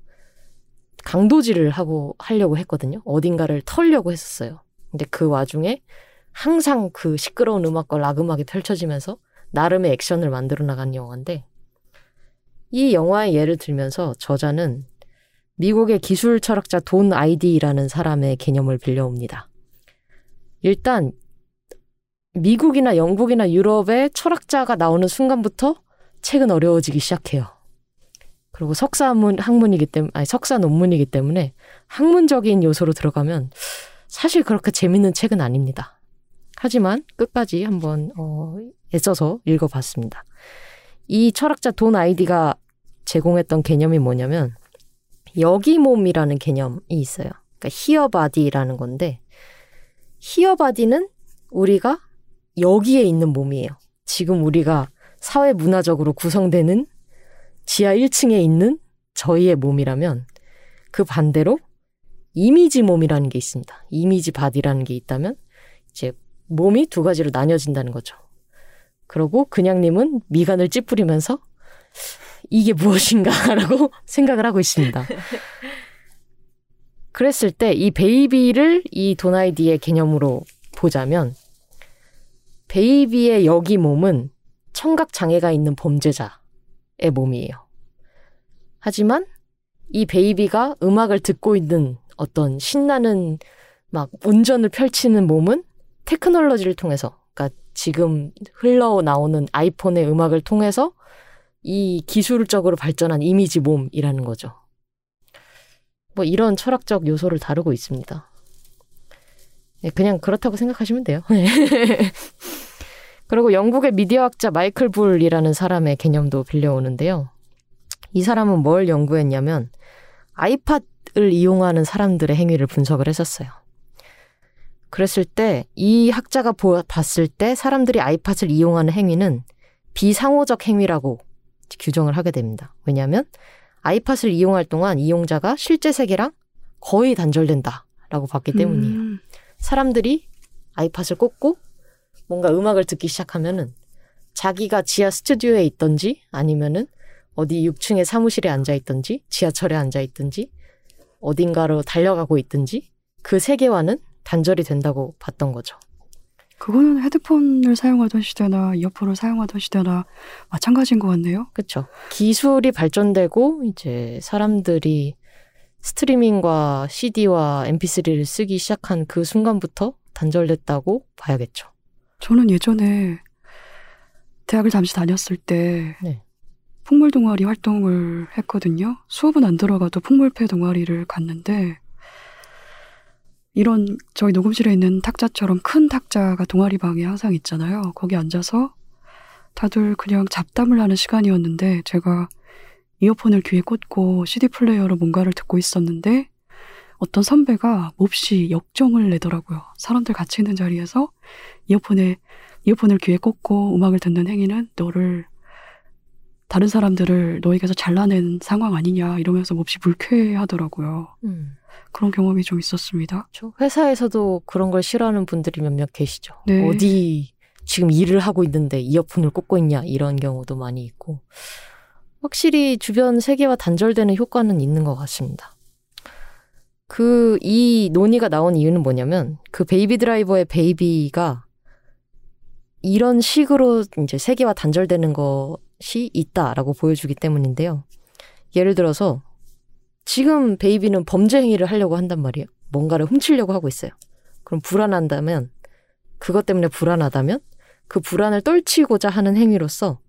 강도질을 하고 하려고 했거든요. 어딘가를 털려고 했었어요. 근데 그 와중에 항상 그 시끄러운 음악과 락 음악이 펼쳐지면서 나름의 액션을 만들어 나간 영화인데 이 영화의 예를 들면서 저자는 미국의 기술 철학자 돈 아이디라는 사람의 개념을 빌려옵니다. 일단 미국이나 영국이나 유럽의 철학자가 나오는 순간부터 책은 어려워지기 시작해요. 그리고 석사 학문, 학문이기 때문에, 아니, 석사 논문이기 때문에 학문적인 요소로 들어가면 사실 그렇게 재밌는 책은 아닙니다. 하지만 끝까지 한번, 어, 애써서 읽어봤습니다. 이 철학자 돈 아이디가 제공했던 개념이 뭐냐면, 여기 몸이라는 개념이 있어요. 그러니까 here body라는 건데, here body는 우리가 여기에 있는 몸이에요. 지금 우리가 사회 문화적으로 구성되는 지하 1층에 있는 저희의 몸이라면 그 반대로 이미지 몸이라는 게 있습니다. image body라는 게 있다면 이제 몸이 두 가지로 나뉘어진다는 거죠. 그러고 그냥님은 미간을 찌푸리면서 이게 무엇인가라고 생각을 하고 있습니다. 그랬을 때 이 베이비를 이 도나이디의 개념으로 보자면 베이비의 여기 몸은 청각 장애가 있는 범죄자의 몸이에요. 하지만 이 베이비가 음악을 듣고 있는 어떤 신나는 막 운전을 펼치는 몸은 테크놀로지를 통해서, 그러니까 지금 흘러나오는 아이폰의 음악을 통해서 이 기술적으로 발전한 이미지 몸이라는 거죠. 뭐 이런 철학적 요소를 다루고 있습니다. 네, 그냥 그렇다고 생각하시면 돼요. 그리고 영국의 미디어학자 마이클 불이라는 사람의 개념도 빌려오는데요. 이 사람은 뭘 연구했냐면 아이팟을 이용하는 사람들의 행위를 분석을 했었어요. 그랬을 때 이 학자가 보, 봤을 때 사람들이 아이팟을 이용하는 행위는 비상호적 행위라고 규정을 하게 됩니다. 왜냐하면 아이팟을 이용할 동안 이용자가 실제 세계랑 거의 단절된다라고 봤기 때문이에요. 음, 사람들이 아이팟을 꽂고 뭔가 음악을 듣기 시작하면은 자기가 지하 스튜디오에 있던지 아니면은 어디 6층의 사무실에 앉아 있던지 지하철에 앉아 있든지 어딘가로 달려가고 있든지 그 세계와는 단절이 된다고 봤던 거죠. 그거는 헤드폰을 사용하던 시대나 이어폰을 사용하던 시대나 마찬가지인 것 같네요. 그렇죠. 기술이 발전되고 이제 사람들이 스트리밍과 CD와 MP3를 쓰기 시작한 그 순간부터 단절됐다고 봐야겠죠. 저는 예전에 대학을 잠시 다녔을 때 네. 풍물 동아리 활동을 했거든요. 수업은 안 들어가도 풍물패 동아리를 갔는데 이런 저희 녹음실에 있는 탁자처럼 큰 탁자가 동아리 방에 항상 있잖아요. 거기 앉아서 다들 그냥 잡담을 하는 시간이었는데 제가 이어폰을 귀에 꽂고 CD 플레이어로 뭔가를 듣고 있었는데 어떤 선배가 몹시 역정을 내더라고요. 사람들 같이 있는 자리에서 이어폰에 이어폰을 귀에 꽂고 음악을 듣는 행위는 너를 다른 사람들을 너에게서 잘라낸 상황 아니냐 이러면서 몹시 불쾌하더라고요. 음. 그런 경험이 좀 있었습니다. 그렇죠. 회사에서도 그런 걸 싫어하는 분들이 몇몇 계시죠. 네. 어디 지금 일을 하고 있는데 이어폰을 꽂고 있냐 이런 경우도 많이 있고 확실히 주변 세계와 단절되는 효과는 있는 것 같습니다. 그 이 논의가 나온 이유는 뭐냐면 그 베이비 드라이버의 베이비가 이런 식으로 이제 세계와 단절되는 것이 있다라고 보여주기 때문인데요. 예를 들어서 지금 베이비는 범죄 행위를 하려고 한단 말이에요. 뭔가를 훔치려고 하고 있어요. 그럼 불안한다면 그것 때문에 불안하다면 그 불안을 떨치고자 하는 행위로서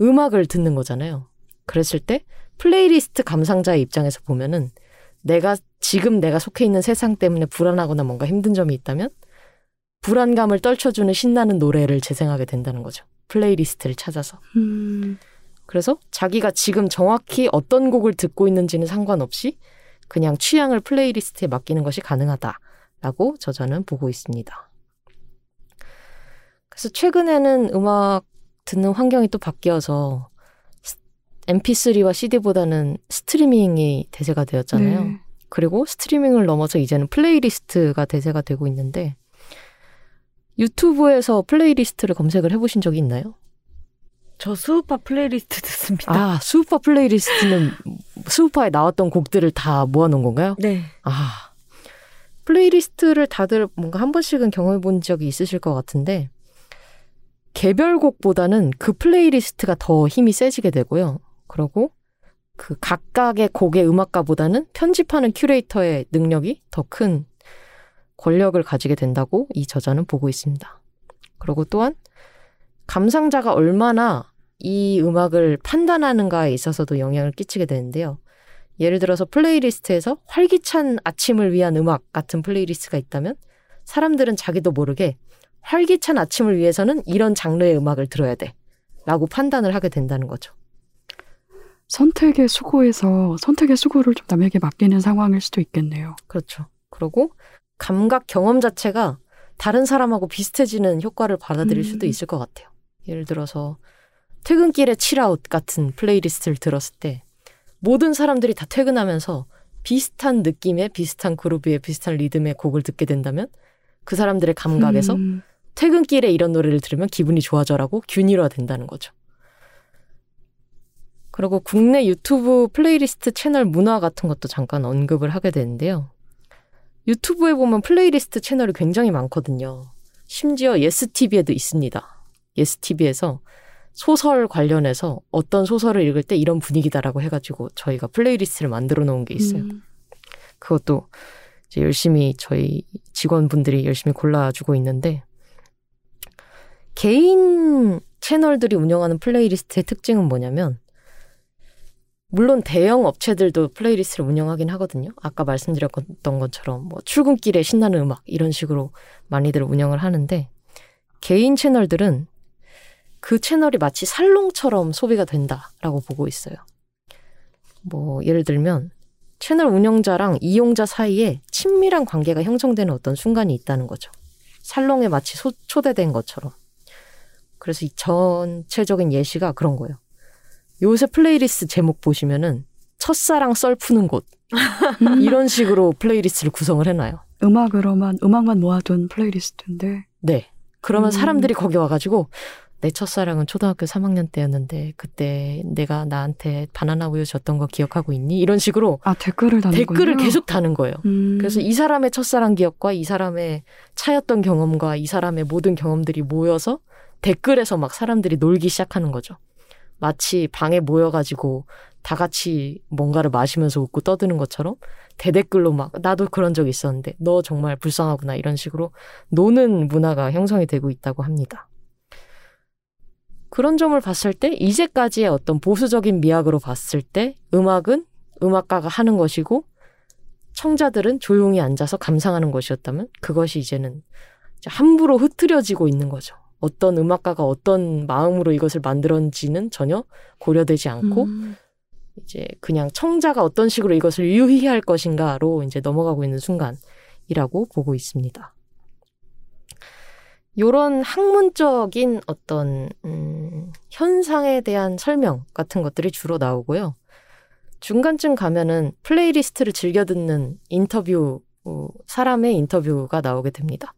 음악을 듣는 거잖아요. 그랬을 때 플레이리스트 감상자의 입장에서 보면은 내가 지금 내가 속해 있는 세상 때문에 불안하거나 뭔가 힘든 점이 있다면 불안감을 떨쳐주는 신나는 노래를 재생하게 된다는 거죠. 플레이리스트를 찾아서. 음, 그래서 자기가 지금 정확히 어떤 곡을 듣고 있는지는 상관없이 그냥 취향을 플레이리스트에 맡기는 것이 가능하다라고 저자는 보고 있습니다. 그래서 최근에는 음악 듣는 환경이 또 바뀌어서 MP3와 CD보다는 스트리밍이 대세가 되었잖아요. 네. 그리고 스트리밍을 넘어서 이제는 플레이리스트가 대세가 되고 있는데 유튜브에서 플레이리스트를 검색을 해보신 적이 있나요? 저 스우파 플레이리스트 듣습니다. 아, 스우파 플레이리스트는 스우파에 나왔던 곡들을 다 모아놓은 건가요? 네. 아, 플레이리스트를 다들 뭔가 한 번씩은 경험해 본 적이 있으실 것 같은데, 개별곡보다는 그 플레이리스트가 더 힘이 세지게 되고요. 그리고 그 각각의 곡의 음악가보다는 편집하는 큐레이터의 능력이 더 큰 권력을 가지게 된다고 이 저자는 보고 있습니다. 그리고 또한 감상자가 얼마나 이 음악을 판단하는가에 있어서도 영향을 끼치게 되는데요. 예를 들어서 플레이리스트에서 활기찬 아침을 위한 음악 같은 플레이리스트가 있다면 사람들은 자기도 모르게 활기찬 아침을 위해서는 이런 장르의 음악을 들어야 돼. 라고 판단을 하게 된다는 거죠. 선택의 수고에서 선택의 수고를 좀 남에게 맡기는 상황일 수도 있겠네요. 그렇죠. 그리고 감각 경험 자체가 다른 사람하고 비슷해지는 효과를 받아들일 수도 음. 있을 것 같아요. 예를 들어서 퇴근길에 chill out 같은 플레이리스트를 들었을 때 모든 사람들이 다 퇴근하면서 비슷한 느낌의 비슷한 그루브의 비슷한 리듬의 곡을 듣게 된다면 그 사람들의 감각에서 음, 퇴근길에 이런 노래를 들으면 기분이 좋아져라고 균일화 된다는 거죠. 그리고 국내 유튜브 플레이리스트 채널 문화 같은 것도 잠깐 언급을 하게 되는데요. 유튜브에 보면 플레이리스트 채널이 굉장히 많거든요. 심지어 예스TV에도 있습니다. 예스TV에서 소설 관련해서 어떤 소설을 읽을 때 이런 분위기다라고 해가지고 저희가 플레이리스트를 만들어 놓은 게 있어요. 음, 그것도 이제 열심히 저희 직원분들이 열심히 골라주고 있는데 개인 채널들이 운영하는 플레이리스트의 특징은 뭐냐면 물론 대형 업체들도 플레이리스트를 운영하긴 하거든요. 아까 말씀드렸던 것처럼 뭐 출근길에 신나는 음악 이런 식으로 많이들 운영을 하는데 개인 채널들은 그 채널이 마치 살롱처럼 소비가 된다라고 보고 있어요. 뭐 예를 들면 채널 운영자랑 이용자 사이에 친밀한 관계가 형성되는 어떤 순간이 있다는 거죠. 살롱에 마치 소- 초대된 것처럼. 그래서 이 전체적인 예시가 그런 거예요. 요새 플레이리스트 제목 보시면은 첫사랑 썰 푸는 곳 음, 이런 식으로 플레이리스트를 구성을 해놔요. 음악으로만 음악만 모아둔 플레이리스트인데 네. 그러면 음. 사람들이 거기 와가지고 내 첫사랑은 초등학교 3학년 때였는데 그때 내가 나한테 바나나 우유 줬던 거 기억하고 있니? 이런 식으로 아 댓글을 다는군요. 댓글을 계속 다는 거예요. 음, 그래서 이 사람의 첫사랑 기억과 이 사람의 차였던 경험과 이 사람의 모든 경험들이 모여서 댓글에서 막 사람들이 놀기 시작하는 거죠. 마치 방에 모여가지고 다 같이 뭔가를 마시면서 웃고 떠드는 것처럼 대댓글로 막 나도 그런 적 있었는데 너 정말 불쌍하구나 이런 식으로 노는 문화가 형성이 되고 있다고 합니다. 그런 점을 봤을 때 이제까지의 어떤 보수적인 미학으로 봤을 때 음악은 음악가가 하는 것이고 청자들은 조용히 앉아서 감상하는 것이었다면 그것이 이제는 이제 함부로 흐트려지고 있는 거죠. 어떤 음악가가 어떤 마음으로 이것을 만들었는지는 전혀 고려되지 않고 음, 이제 그냥 청자가 어떤 식으로 이것을 유희할 것인가로 이제 넘어가고 있는 순간이라고 보고 있습니다. 요런 학문적인 어떤 음, 현상에 대한 설명 같은 것들이 주로 나오고요. 중간쯤 가면은 플레이리스트를 즐겨 듣는 인터뷰 어, 사람의 인터뷰가 나오게 됩니다.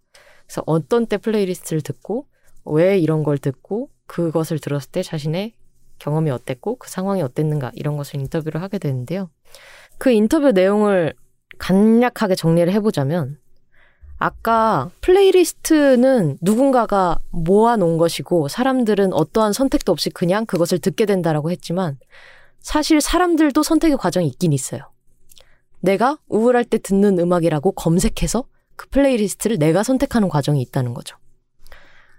그래서 어떤 때 플레이리스트를 듣고 왜 이런 걸 듣고 그것을 들었을 때 자신의 경험이 어땠고 그 상황이 어땠는가 이런 것을 인터뷰를 하게 되는데요. 그 인터뷰 내용을 간략하게 정리를 해보자면 아까 플레이리스트는 누군가가 모아놓은 것이고 사람들은 어떠한 선택도 없이 그냥 그것을 듣게 된다라고 했지만 사실 사람들도 선택의 과정이 있긴 있어요. 내가 우울할 때 듣는 음악이라고 검색해서 그 플레이리스트를 내가 선택하는 과정이 있다는 거죠.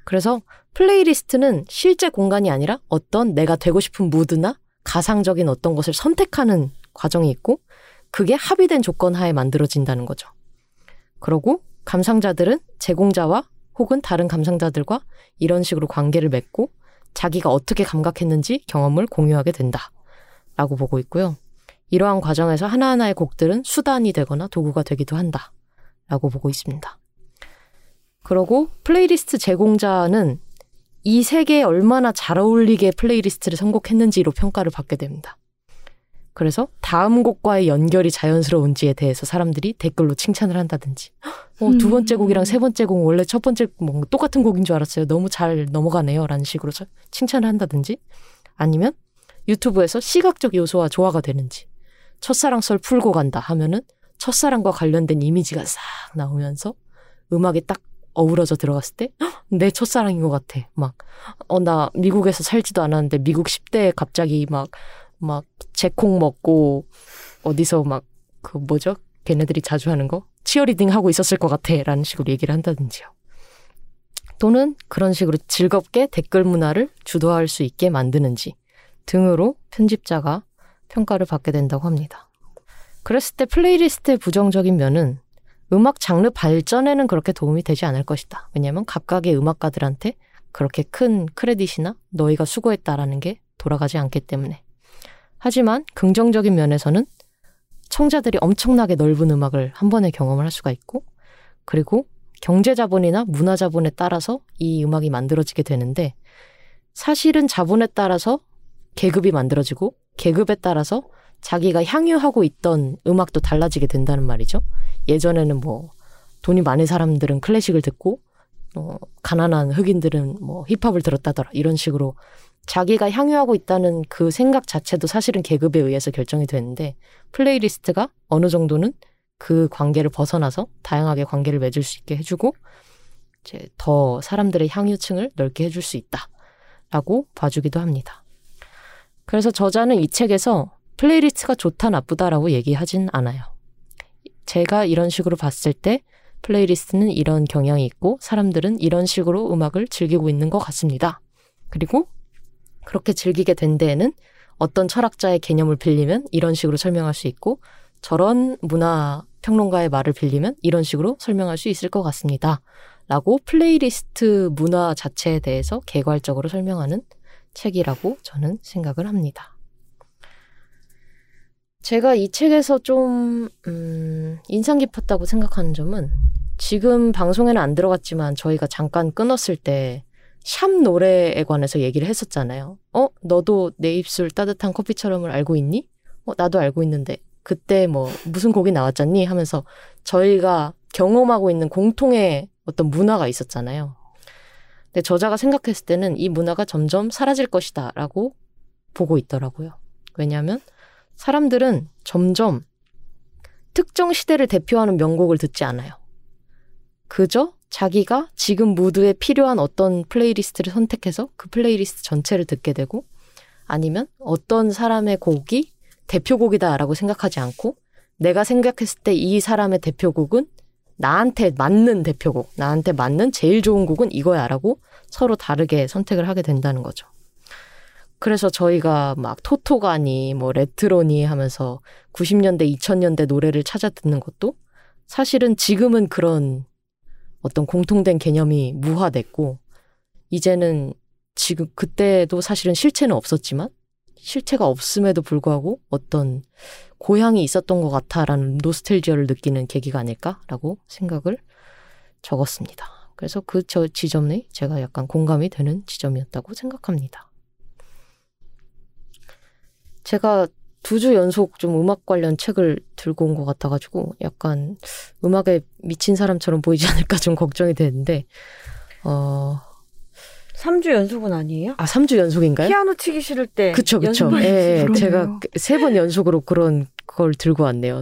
그래서 플레이리스트는 실제 공간이 아니라 어떤 내가 되고 싶은 무드나 가상적인 어떤 것을 선택하는 과정이 있고 그게 합의된 조건 하에 만들어진다는 거죠. 그러고 감상자들은 제공자와 혹은 다른 감상자들과 이런 식으로 관계를 맺고 자기가 어떻게 감각했는지 경험을 공유하게 된다. 라고 보고 있고요. 이러한 과정에서 하나하나의 곡들은 수단이 되거나 도구가 되기도 한다. 라고 보고 있습니다. 그러고 플레이리스트 제공자는 이 세계에 얼마나 잘 어울리게 플레이리스트를 선곡했는지로 평가를 받게 됩니다. 그래서 다음 곡과의 연결이 자연스러운지에 대해서 사람들이 댓글로 칭찬을 한다든지, 어, 두 번째 곡이랑 세 번째 곡 원래 첫 번째 뭐 똑같은 곡인 줄 알았어요. 너무 잘 넘어가네요. 라는 식으로 저- 칭찬을 한다든지, 아니면 유튜브에서 시각적 요소와 조화가 되는지, 첫사랑 썰 풀고 간다 하면은 첫사랑과 관련된 이미지가 싹 나오면서 음악이 딱 어우러져 들어갔을 때, "헉, 내 첫사랑인 것 같아. 막, 어, 나 미국에서 살지도 않았는데 미국 10대에 갑자기 막, 막, 제콩 먹고, 어디서 막, 그 뭐죠? 걔네들이 자주 하는 거? 치어리딩 하고 있었을 것 같아. 라는 식으로 얘기를 한다든지요. 또는 그런 식으로 즐겁게 댓글 문화를 주도할 수 있게 만드는지 등으로 편집자가 평가를 받게 된다고 합니다. 그랬을 때 플레이리스트의 부정적인 면은 음악 장르 발전에는 그렇게 도움이 되지 않을 것이다. 왜냐하면 각각의 음악가들한테 그렇게 큰 크레딧이나 너희가 수고했다라는 게 돌아가지 않기 때문에. 하지만 긍정적인 면에서는 청자들이 엄청나게 넓은 음악을 한 번에 경험을 할 수가 있고, 그리고 경제 자본이나 문화 자본에 따라서 이 음악이 만들어지게 되는데, 사실은 자본에 따라서 계급이 만들어지고, 계급에 따라서 자기가 향유하고 있던 음악도 달라지게 된다는 말이죠. 예전에는 뭐 돈이 많은 사람들은 클래식을 듣고 어, 가난한 흑인들은 뭐 힙합을 들었다더라 이런 식으로 자기가 향유하고 있다는 그 생각 자체도 사실은 계급에 의해서 결정이 되는데 플레이리스트가 어느 정도는 그 관계를 벗어나서 다양하게 관계를 맺을 수 있게 해주고 이제 더 사람들의 향유층을 넓게 해줄 수 있다라고 봐주기도 합니다. 그래서 저자는 이 책에서 플레이리스트가 좋다 나쁘다라고 얘기하진 않아요. 제가 이런 식으로 봤을 때 플레이리스트는 이런 경향이 있고 사람들은 이런 식으로 음악을 즐기고 있는 것 같습니다. 그리고 그렇게 즐기게 된 데에는 어떤 철학자의 개념을 빌리면 이런 식으로 설명할 수 있고 저런 문화 평론가의 말을 빌리면 이런 식으로 설명할 수 있을 것 같습니다. 라고 플레이리스트 문화 자체에 대해서 개괄적으로 설명하는 책이라고 저는 생각을 합니다. 제가 이 책에서 좀, 음, 인상 깊었다고 생각하는 점은 지금 방송에는 안 들어갔지만 저희가 잠깐 끊었을 때 샵 노래에 관해서 얘기를 했었잖아요. 어? 너도 내 입술 따뜻한 커피처럼을 알고 있니? 어, 나도 알고 있는데 그때 뭐 무슨 곡이 나왔잖니? 하면서 저희가 경험하고 있는 공통의 어떤 문화가 있었잖아요. 근데 저자가 생각했을 때는 이 문화가 점점 사라질 것이다 라고 보고 있더라고요. 왜냐하면 사람들은 점점 특정 시대를 대표하는 명곡을 듣지 않아요. 그저 자기가 지금 무드에 필요한 어떤 플레이리스트를 선택해서 그 플레이리스트 전체를 듣게 되고 아니면 어떤 사람의 곡이 대표곡이다라고 생각하지 않고 내가 생각했을 때 이 사람의 대표곡은 나한테 맞는 대표곡, 나한테 맞는 제일 좋은 곡은 이거야라고 서로 다르게 선택을 하게 된다는 거죠. 그래서 저희가 막 토토가니 뭐 레트로니 하면서 90년대, 2000년대 노래를 찾아 듣는 것도 사실은 지금은 그런 어떤 공통된 개념이 무화됐고 이제는 지금 그때도 사실은 실체는 없었지만 실체가 없음에도 불구하고 어떤 고향이 있었던 것 같아라는 노스텔지어를 느끼는 계기가 아닐까라고 생각을 적었습니다. 그래서 그저 지점이 제가 약간 공감이 되는 지점이었다고 생각합니다. 제가 두 주 연속 좀 음악 관련 책을 들고 온 것 같아가지고 약간 음악에 미친 사람처럼 보이지 않을까 좀 걱정이 되는데, 어, 3주 연속은 아니에요? 아, 3주 연속인가요? 피아노 치기 싫을 때. 그쵸, 그쵸. 예, 예. 제가 세 번 연속으로 그런 걸 들고 왔네요.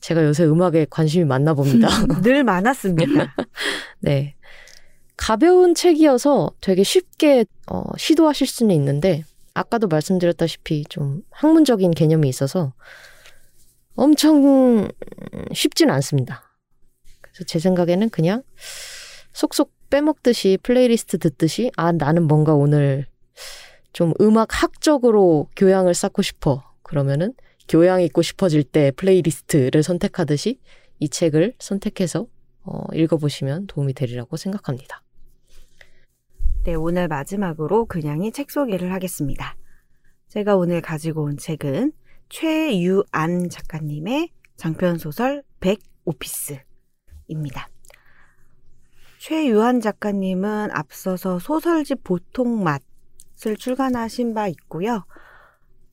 제가 요새 음악에 관심이 많나 봅니다. 늘 많았습니다. 네. 가벼운 책이어서 되게 쉽게 어, 시도하실 수는 있는데 아까도 말씀드렸다시피 좀 학문적인 개념이 있어서 엄청 쉽진 않습니다. 그래서 제 생각에는 그냥 쏙쏙 빼먹듯이 플레이리스트 듣듯이 아 나는 뭔가 오늘 좀 음악 학적으로 교양을 쌓고 싶어 그러면은 교양 있고 싶어질 때 플레이리스트를 선택하듯이 이 책을 선택해서 어, 읽어보시면 도움이 되리라고 생각합니다. 네, 오늘 마지막으로 그냥이 책 소개를 하겠습니다. 제가 오늘 가지고 온 책은 최유안 작가님의 장편소설 100 오피스입니다. 최유한 작가님은 앞서서 소설집 보통 맛을 출간하신 바 있고요.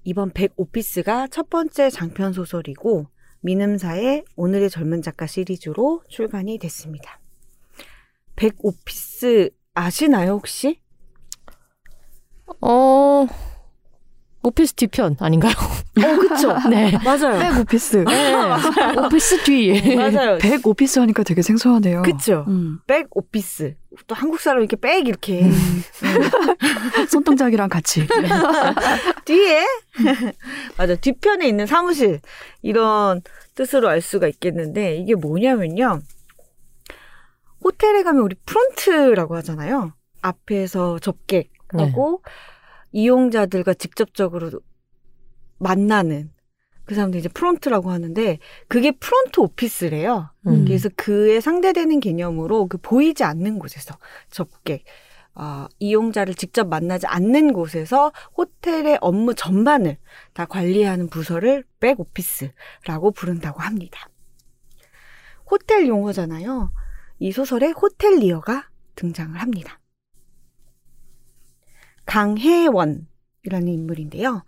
이번 백 오피스가 첫 번째 장편 소설이고 민음사의 오늘의 젊은 작가 시리즈로 출간이 됐습니다. back office 아시나요 혹시? 어, 오피스 뒤편 아닌가요? 어 그쵸. 네. 맞아요. back office. 네. 오피스 뒤. 맞아요. back office 하니까 되게 생소하네요. 그쵸. 음. back office. 또 한국 사람 이렇게 back 이렇게 음. 손동작이랑 같이. 뒤에 맞아 뒤편에 있는 사무실 이런 뜻으로 알 수가 있겠는데 이게 뭐냐면요 호텔에 가면 우리 프론트라고 하잖아요 앞에서 접객하고 이용자들과 직접적으로 만나는 그 사람들 이제 프론트라고 하는데 그게 front office래요. 음. 그래서 그에 상대되는 개념으로 그 보이지 않는 곳에서 접객, 어, 이용자를 직접 만나지 않는 곳에서 호텔의 업무 전반을 다 관리하는 부서를 back office라고 부른다고 합니다. 호텔 용어잖아요. 이 소설에 호텔리어가 등장을 합니다. 강혜원이라는 인물인데요.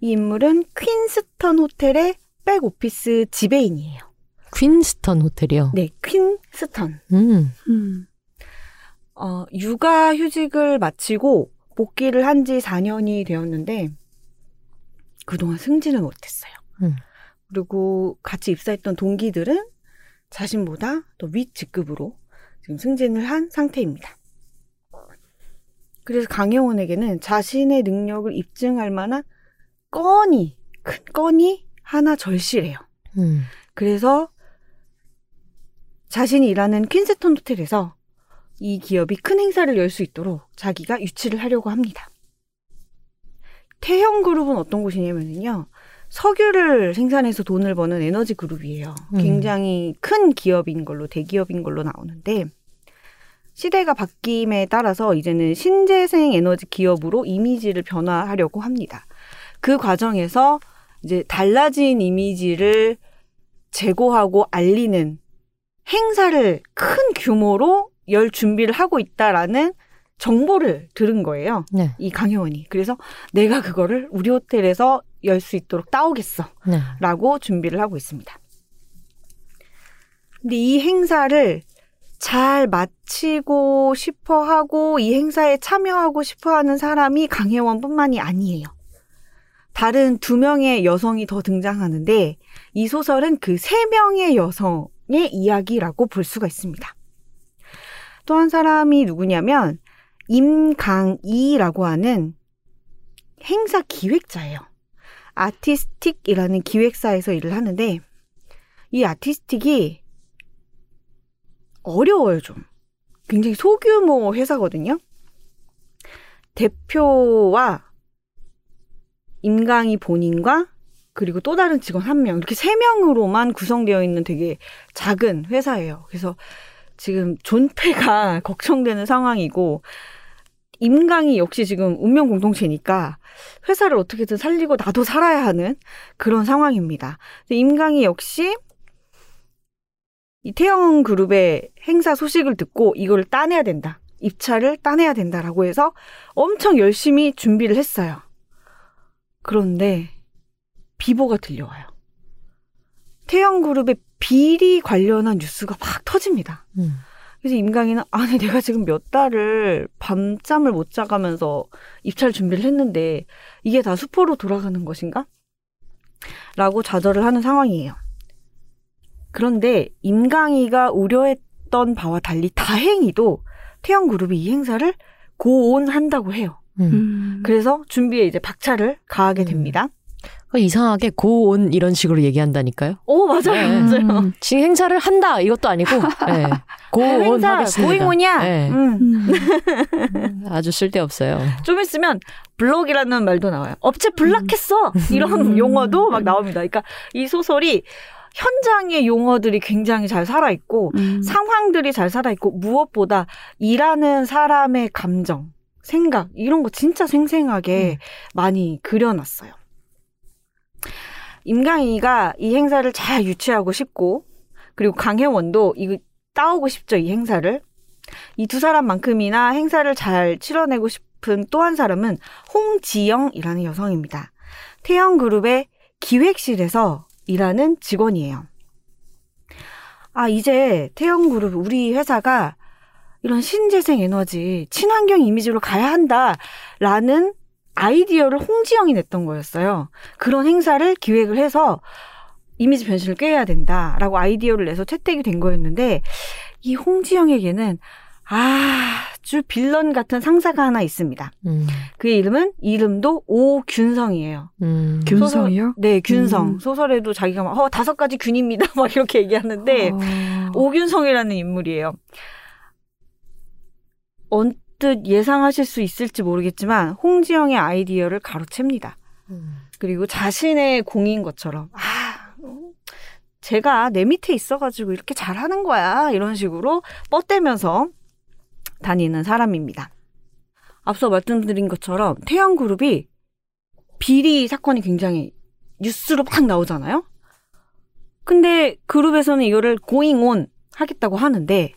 이 인물은 퀸스턴 호텔의 back office 지배인이에요. 퀸스턴 호텔이요. 네, 퀸스턴. 음. 음. 어, 육아 휴직을 마치고 복귀를 한 지 4년이 되었는데 그동안 승진을 못했어요. 음. 그리고 같이 입사했던 동기들은 자신보다 더윗 직급으로 지금 승진을 한 상태입니다. 그래서 강혜원에게는 자신의 능력을 입증할 만한 건이, 큰 건이 하나 절실해요. 음. 그래서 자신이 일하는 퀸스턴 호텔에서 이 기업이 큰 행사를 열 수 있도록 자기가 유치를 하려고 합니다. 태형 그룹은 어떤 곳이냐면요. 석유를 생산해서 돈을 버는 에너지 그룹이에요. 음. 굉장히 큰 기업인 걸로, 대기업인 걸로 나오는데, 시대가 바뀜에 따라서 이제는 신재생 에너지 기업으로 이미지를 변화하려고 합니다. 그 과정에서 이제 달라진 이미지를 제고하고 알리는 행사를 큰 규모로 열 준비를 하고 있다라는 정보를 들은 거예요. 네. 이 강혜원이. 그래서 내가 그거를 우리 호텔에서 열 수 있도록 따오겠어. 네. 라고 준비를 하고 있습니다. 근데 이 행사를 잘 마치고 싶어 하고 이 행사에 참여하고 싶어 하는 사람이 강혜원 뿐만이 아니에요. 다른 두 명의 여성이 더 등장하는데 이 소설은 그 세 명의 여성의 이야기라고 볼 수가 있습니다. 또 한 사람이 누구냐면 임강이라고 하는 행사 기획자예요. 아티스틱이라는 기획사에서 일을 하는데 이 아티스틱이 어려워요 좀. 굉장히 소규모 회사거든요. 대표와 임강이 본인과 그리고 또 다른 직원 한 명, 이렇게 세 명으로만 구성되어 있는 되게 작은 회사예요. 그래서 지금 존폐가 걱정되는 상황이고, 임강이 역시 지금 운명 공동체니까 회사를 어떻게든 살리고 나도 살아야 하는 그런 상황입니다. 임강이 역시 이 태영 그룹의 행사 소식을 듣고 이걸 따내야 된다. 입찰을 따내야 된다라고 해서 엄청 열심히 준비를 했어요. 그런데 비보가 들려와요. 태영 그룹의 비리 관련한 뉴스가 막 터집니다. 음. 그래서 임강이는 아니 내가 지금 몇 달을 밤잠을 못 자가면서 입찰 준비를 했는데 이게 다 수포로 돌아가는 것인가? 라고 좌절을 하는 상황이에요. 그런데 임강이가 우려했던 바와 달리 다행히도 태영그룹이 이 행사를 고온한다고 해요. 음. 음. 그래서 준비에 이제 박차를 가하게 됩니다. 그 이상하게 고온 이런 식으로 얘기한다니까요. 오 맞아요, 네. 맞아요. 음. 지금 행사를 한다 이것도 아니고 네. 고온 행사 하겠습니다. 고잉온이야. 네. 음. 음, 아주 쓸데없어요. 좀 있으면 블록이라는 말도 나와요. 업체 블락했어 이런 음. 용어도 막 나옵니다. 그러니까 이 소설이 현장의 용어들이 굉장히 잘 살아 있고 음. 상황들이 잘 살아 있고 무엇보다 일하는 사람의 감정, 생각 이런 거 진짜 생생하게 많이 그려놨어요. 임강희가 이 행사를 잘 유치하고 싶고 그리고 강혜원도 이거 따오고 싶죠 이 행사를 이 두 사람만큼이나 행사를 잘 치러내고 싶은 또 한 사람은 홍지영이라는 여성입니다. 태영그룹의 기획실에서 일하는 직원이에요. 아, 이제 태영그룹, 우리 회사가 이런 신재생 에너지, 친환경 이미지로 가야 한다라는 아이디어를 홍지영이 냈던 거였어요. 그런 행사를 기획을 해서 이미지 변신을 꾀해야 된다라고 아이디어를 내서 채택이 된 거였는데 이 홍지영에게는 아주 빌런 같은 상사가 하나 있습니다. 음. 그의 이름은 이름도 오균성이에요. 음. 균성이요? 네, 균성. 음. 소설에도 자기가 막, 어, 다섯 가지 균입니다. 막 이렇게 얘기하는데, 어. 오균성이라는 인물이에요. 언 뜻 예상하실 수 있을지 모르겠지만, 홍지영의 아이디어를 가로챕니다. 음. 그리고 자신의 공인 것처럼, 아, 음, 제가 내 밑에 있어가지고 이렇게 잘하는 거야. 이런 식으로 뻗대면서 다니는 사람입니다. 앞서 말씀드린 것처럼 태양그룹이 비리 사건이 굉장히 뉴스로 막 나오잖아요? 근데 그룹에서는 이거를 고잉 온 하겠다고 하는데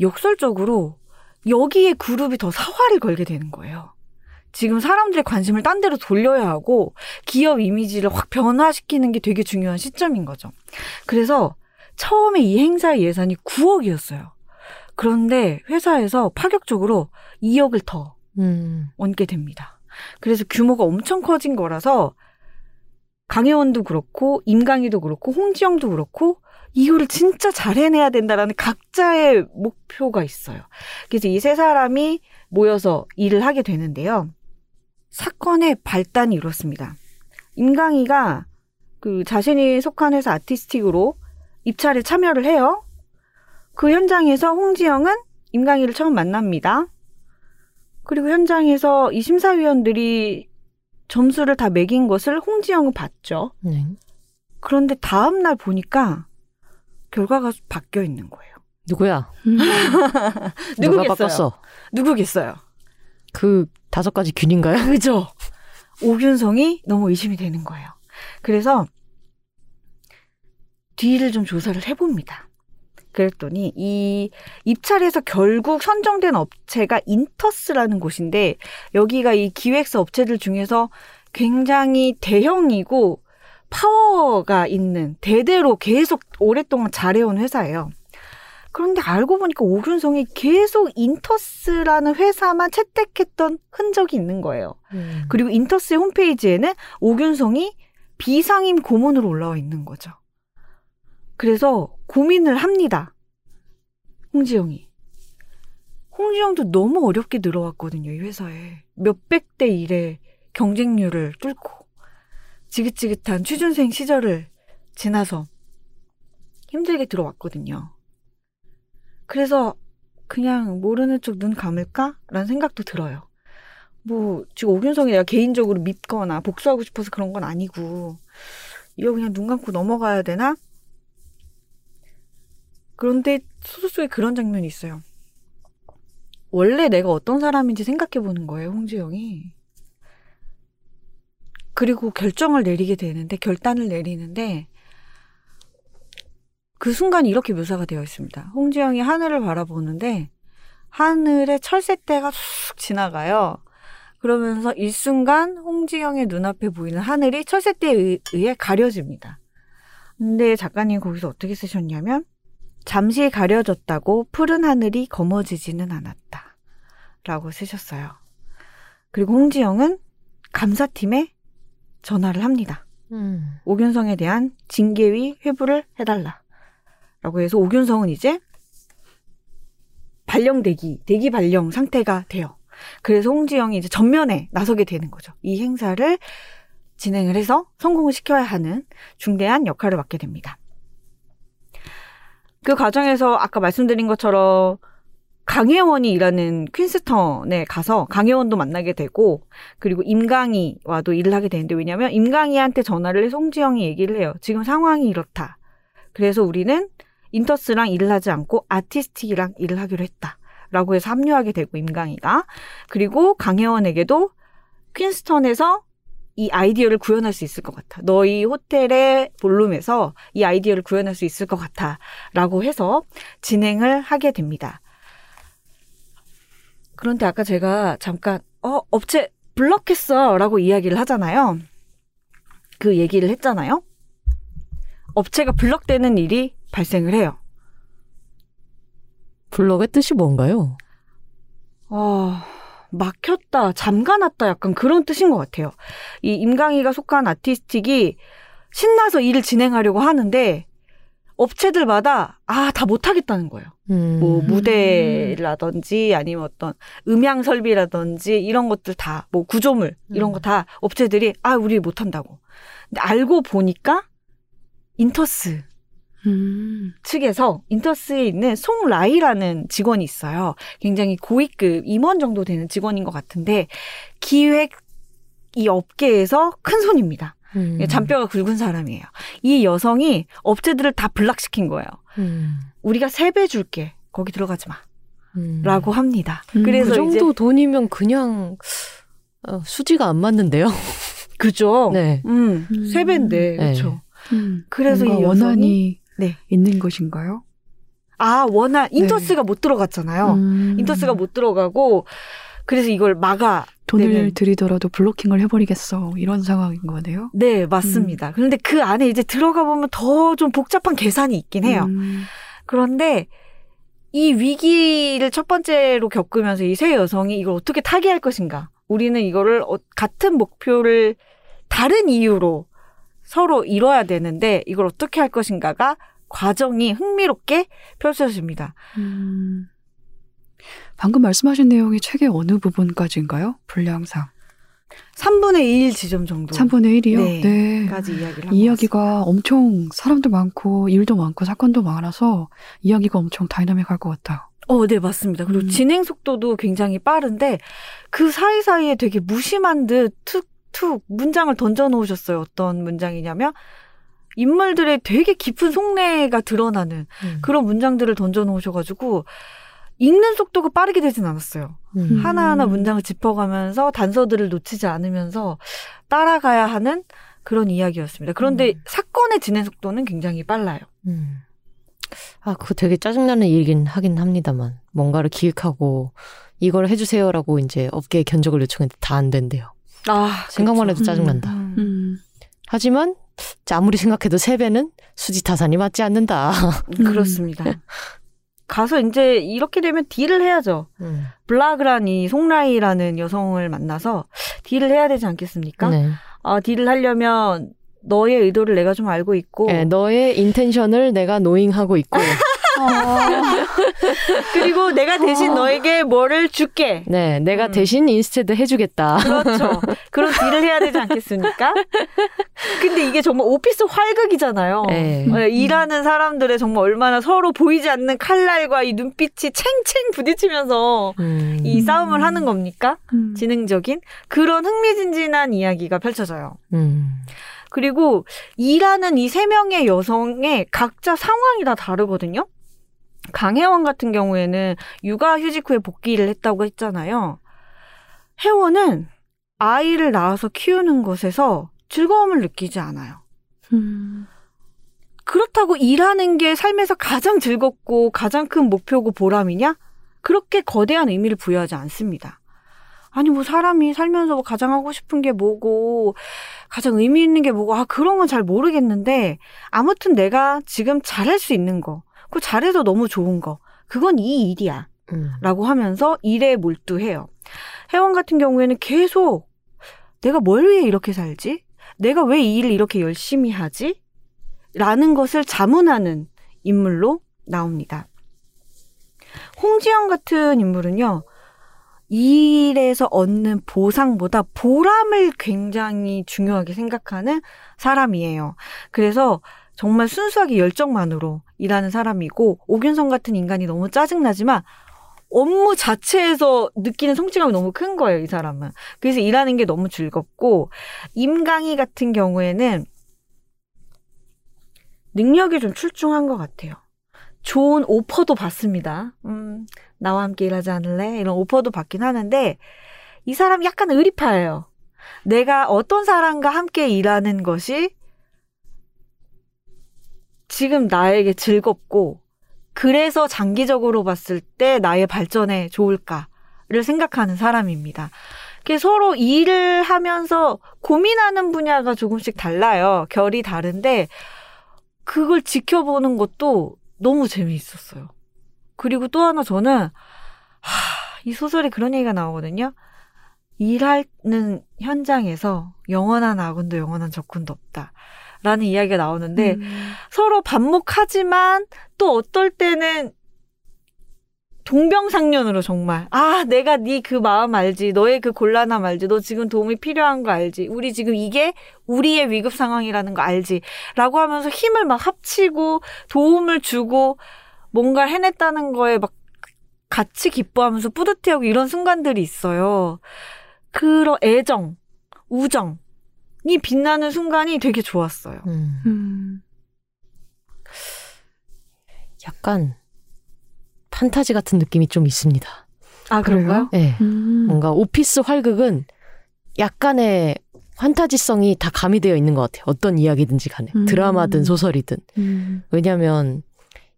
역설적으로 여기에 그룹이 더 사활을 걸게 되는 거예요. 지금 사람들의 관심을 딴 데로 돌려야 하고 기업 이미지를 확 변화시키는 게 되게 중요한 시점인 거죠. 그래서 처음에 이 행사의 예산이 9억이었어요. 그런데 회사에서 파격적으로 2억을 더 음. 얹게 됩니다. 그래서 규모가 엄청 커진 거라서 강혜원도 그렇고 임강희도 그렇고 홍지영도 그렇고 이거를 진짜 잘 해내야 된다라는 각자의 목표가 있어요. 그래서 이 세 사람이 모여서 일을 하게 되는데요. 사건의 발단이 이렇습니다. 임강희가 그 자신이 속한 회사 아티스틱으로 입찰에 참여를 해요. 그 현장에서 홍지영은 임강희를 처음 만납니다. 그리고 현장에서 이 심사위원들이 점수를 다 매긴 것을 홍지영은 봤죠. 네. 그런데 다음 날 보니까 결과가 바뀌어 있는 거예요. 누구야? 음. 누가? 바꿨어? 누구겠어요? 그 다섯 가지 균인가요? 그죠? 오균성이 너무 의심이 되는 거예요. 그래서 뒤를 좀 조사를 해봅니다. 그랬더니 이 입찰에서 결국 선정된 업체가 인터스라는 곳인데 여기가 이 기획사 업체들 중에서 굉장히 대형이고 파워가 있는 대대로 계속 오랫동안 잘해온 회사예요. 그런데 알고 보니까 오균성이 계속 인터스라는 회사만 채택했던 흔적이 있는 거예요. 음. 그리고 인터스의 홈페이지에는 오균성이 비상임 고문으로 올라와 있는 거죠. 그래서 고민을 합니다. 홍지영이. 홍지영도 너무 어렵게 들어왔거든요, 이 회사에. 몇백 대 일의 경쟁률을 뚫고 지긋지긋한 취준생 시절을 지나서 힘들게 들어왔거든요. 그래서 그냥 모르는 척눈 감을까? 라는 생각도 들어요. 뭐 지금 오균성이 내가 개인적으로 믿거나 복수하고 싶어서 그런 건 아니고 이거 그냥 눈 감고 넘어가야 되나? 그런데 소설 속에 그런 장면이 있어요. 원래 내가 어떤 사람인지 생각해 보는 거예요, 홍지영이. 그리고 결정을 내리게 되는데 결단을 내리는데 그 순간 이렇게 묘사가 되어 있습니다. 홍지영이 하늘을 바라보는데 하늘에 철새떼가 쑥 지나가요. 그러면서 일순간 홍지영의 눈앞에 보이는 하늘이 철새떼에 의- 의해 가려집니다. 근데 작가님 거기서 어떻게 쓰셨냐면 잠시 가려졌다고 푸른 하늘이 검어지지는 않았다. 라고 쓰셨어요. 그리고 홍지영은 감사팀에 전화를 합니다. 음. 오균성에 대한 징계위 회부를 해달라. 라고 해서 오균성은 이제 발령 대기, 대기 발령 상태가 돼요. 그래서 홍지영이 이제 전면에 나서게 되는 거죠. 이 행사를 진행을 해서 성공을 시켜야 하는 중대한 역할을 맡게 됩니다. 그 과정에서 아까 말씀드린 것처럼 강혜원이 일하는 퀸스턴에 가서 강혜원도 만나게 되고 그리고 임강희와도 일을 하게 되는데 왜냐하면 임강희한테 전화를 해서 홍지영이 얘기를 해요. 지금 상황이 이렇다. 그래서 우리는 인터스랑 일을 하지 않고 아티스틱이랑 일을 하기로 했다. 라고 해서 합류하게 되고 임강희가 그리고 강혜원에게도 퀸스턴에서 이 아이디어를 구현할 수 있을 것 같아. 너희 호텔의 볼룸에서 이 아이디어를 구현할 수 있을 것 같아. 라고 해서 진행을 하게 됩니다. 그런데 아까 제가 잠깐 어 업체 블럭했어라고 이야기를 하잖아요. 그 얘기를 했잖아요. 업체가 블럭되는 일이 발생을 해요. 블럭의 뜻이 뭔가요? 어, 막혔다, 잠가놨다 약간 그런 뜻인 것 같아요. 이 임강희가 속한 아티스틱이 신나서 일을 진행하려고 하는데 업체들마다 아, 다 못하겠다는 거예요. 음. 뭐 무대라든지 아니면 어떤 음향 설비라든지 이런 것들 다 뭐 구조물 이런 음. 거다 업체들이 아 우리 못한다고. 근데 알고 보니까 인터스 음. 측에서 인터스에 있는 송라이라는 직원이 있어요. 굉장히 고위급 임원 정도 되는 직원인 것 같은데 기획 이 업계에서 큰 손입니다. 음. 잔뼈가 굵은 사람이에요. 이 여성이 업체들을 다 블락시킨 거예요. 음. 우리가 세 배 줄게. 거기 들어가지 마. 음. 라고 합니다. 음, 그래서 그 정도 이제 돈이면 그냥 어, 수지가 안 맞는데요. 그죠. 네. 음, 음. 세 배인데 네. 그렇죠. 음. 그래서 이 여성이 원한이 네. 있는 것인가요? 아 원한 인터스가 못 들어갔잖아요. 음. 인터스가 못 들어가고 그래서 이걸 막아. 돈을. 들이더라도 블로킹을 해버리겠어 이런 상황인 거네요. 네 맞습니다. 그런데 그 안에 이제 들어가 보면 더 좀 복잡한 계산이 있긴 해요. 음. 그런데 이 위기를 첫 번째로 겪으면서 이 세 여성이 이걸 어떻게 타개할 것인가? 우리는 이거를 어- 같은 목표를 다른 이유로 서로 이뤄야 되는데 이걸 어떻게 할 것인가가 과정이 흥미롭게 펼쳐집니다. 음. 방금 말씀하신 내용이 책의 어느 부분까지인가요? 분량상. 3분의 1 지점 정도. 3분의 1이요? 네. 네. 까지 이야기를 이야기가 엄청 사람도 많고 일도 많고 사건도 많아서 이야기가 엄청 다이나믹할 것 같아요. 어, 네, 맞습니다. 그리고 음. 진행 속도도 굉장히 빠른데 그 사이사이에 되게 무심한 듯 툭툭 문장을 던져 놓으셨어요. 어떤 문장이냐면 인물들의 되게 깊은 속내가 드러나는 음. 그런 문장들을 던져 놓으셔 가지고 읽는 속도가 빠르게 되진 않았어요. 음. 하나하나 문장을 짚어가면서 단서들을 놓치지 않으면서 따라가야 하는 그런 이야기였습니다. 그런데 음. 사건의 진행 속도는 굉장히 빨라요. 음. 아, 그거 되게 짜증나는 일이긴 하긴 합니다만. 뭔가를 기획하고, 이걸 해주세요라고 이제 업계에 견적을 요청했는데 다 안 된대요. 아, 생각만 해도 음. 짜증난다. 음. 음. 하지만, 자, 아무리 생각해도 세배는 수지 타산이 맞지 않는다. 음. 그렇습니다. 가서 이제 이렇게 되면 딜을 해야죠. 음. 블라그란 이 송라이라는 여성을 만나서 딜을 해야 되지 않겠습니까? 네. 아, 딜을 하려면 너의 의도를 내가 좀 알고 있고 네, 너의 intention을 내가 knowing하고 있고, 그리고 내가 대신 너에게 뭐를 줄게. 네, 내가 음. 대신 instead 해주겠다. 그렇죠. 그런 딜을 해야 되지 않겠습니까? 근데 이게 정말 오피스 활극이잖아요. 네. 네, 일하는 사람들의 정말 얼마나 서로 보이지 않는 칼날과 이 눈빛이 챙챙 부딪히면서 음. 이 싸움을 하는 겁니까? 음. 지능적인 그런 흥미진진한 이야기가 펼쳐져요. 음. 그리고 일하는 이 세 명의 여성의 각자 상황이 다 다르거든요. 강혜원 같은 경우에는 육아 휴직 후에 복귀를 했다고 했잖아요. 혜원은 아이를 낳아서 키우는 것에서 즐거움을 느끼지 않아요. 음. 그렇다고 일하는 게 삶에서 가장 즐겁고 가장 큰 목표고 보람이냐? 그렇게 거대한 의미를 부여하지 않습니다. 아니, 뭐, 사람이 살면서 뭐 가장 하고 싶은 게 뭐고, 가장 의미 있는 게 뭐고, 아, 그런 건 잘 모르겠는데, 아무튼 내가 지금 잘할 수 있는 거, 그 잘해서 너무 좋은 거, 그건 이 일이야. 음. 라고 하면서 일에 몰두해요. 혜원 같은 경우에는 계속 내가 뭘 위해 이렇게 살지? 내가 왜 이 일을 이렇게 열심히 하지? 라는 것을 자문하는 인물로 나옵니다. 홍지영 같은 인물은요, 일에서 얻는 보상보다 보람을 굉장히 중요하게 생각하는 사람이에요. 그래서 정말 순수하게 열정만으로 일하는 사람이고, 오균성 같은 인간이 너무 짜증나지만, 업무 자체에서 느끼는 성취감이 너무 큰 거예요, 이 사람은. 그래서 일하는 게 너무 즐겁고, 임강희 같은 경우에는 능력이 좀 출중한 것 같아요. 좋은 오퍼도 받습니다. 음, 나와 함께 일하지 않을래? 이런 오퍼도 받긴 하는데, 이 사람 약간 의리파예요. 내가 어떤 사람과 함께 일하는 것이 지금 나에게 즐겁고, 그래서 장기적으로 봤을 때 나의 발전에 좋을까? 생각하는 사람입니다. 서로 일을 하면서 고민하는 분야가 조금씩 달라요. 결이 다른데 그걸 지켜보는 것도 너무 재미있었어요. 그리고 또 하나 저는 하, 이 소설에 그런 얘기가 나오거든요. 일하는 현장에서 영원한 아군도 영원한 적군도 없다. 라는 이야기가 나오는데 음. 서로 반목하지만 또 어떨 때는 동병상련으로 정말 아 내가 네 그 마음 알지 너의 그 곤란함 알지 너 지금 도움이 필요한 거 알지 우리 지금 이게 우리의 위급 상황이라는 거 알지 라고 하면서 힘을 막 합치고 도움을 주고 뭔가를 해냈다는 거에 막 같이 기뻐하면서 뿌듯해하고 이런 순간들이 있어요 그런 애정 우정 이 빛나는 순간이 되게 좋았어요 음. 음. 약간 판타지 같은 느낌이 좀 있습니다. 아 그래요? 네. 음. 뭔가 오피스 활극은 약간의 판타지성이 다 가미되어 있는 것 같아요. 어떤 이야기든지 간에. 음. 드라마든 소설이든. 음. 왜냐하면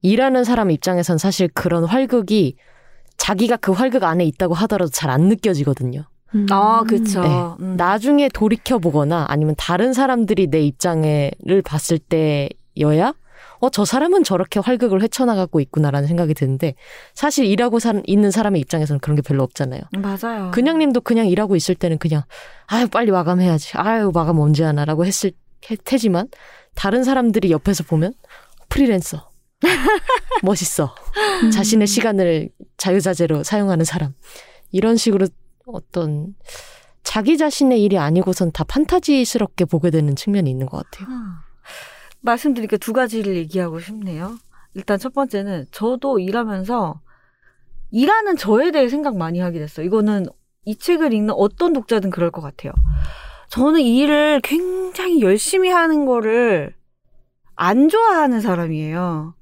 일하는 사람 입장에선 사실 그런 활극이 자기가 그 활극 안에 있다고 하더라도 잘 안 느껴지거든요. 음. 아 그쵸 네. 음. 나중에 돌이켜 보거나 아니면 다른 사람들이 내 입장을 봤을 때여야 어 저 사람은 저렇게 활극을 헤쳐나가고 있구나라는 생각이 드는데 사실 일하고 사, 있는 사람의 입장에서는 그런 게 별로 없잖아요. 맞아요 그냥 님도 그냥 일하고 있을 때는 그냥 아유 빨리 마감해야지 아유 마감 언제 하나라고 했을 해- 테지만 다른 사람들이 옆에서 보면 프리랜서 멋있어 음. 자신의 시간을 자유자재로 사용하는 사람 이런 식으로 어떤 자기 자신의 일이 아니고선 다 판타지스럽게 보게 되는 측면이 있는 것 같아요. 아, 말씀드리니까 두 가지를 얘기하고 싶네요. 일단 첫 번째는 저도 일하면서 일하는 저에 대해 생각 많이 하게 됐어요. 이거는 이 책을 읽는 어떤 독자든 그럴 것 같아요. 저는 이 일을 굉장히 열심히 하는 거를 안 좋아하는 사람이에요.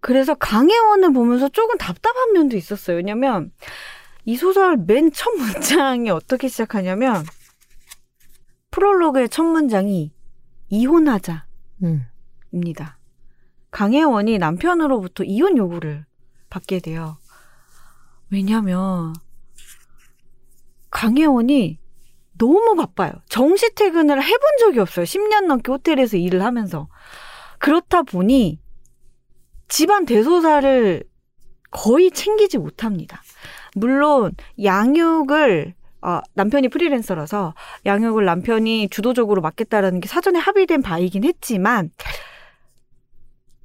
그래서 강혜원을 보면서 조금 답답한 면도 있었어요. 왜냐면 이 소설 맨 첫 문장이 어떻게 시작하냐면 프롤로그의 첫 문장이 이혼하자입니다. 음. 강혜원이 남편으로부터 이혼 요구를 받게 돼요. 왜냐면 강혜원이 너무 바빠요. 정시 퇴근을 해본 적이 없어요. 10년 넘게 호텔에서 일을 하면서. 그렇다 보니 집안 대소사를 거의 챙기지 못합니다. 물론 양육을 어, 남편이 프리랜서라서 양육을 남편이 주도적으로 맡겠다라는 게 사전에 합의된 바이긴 했지만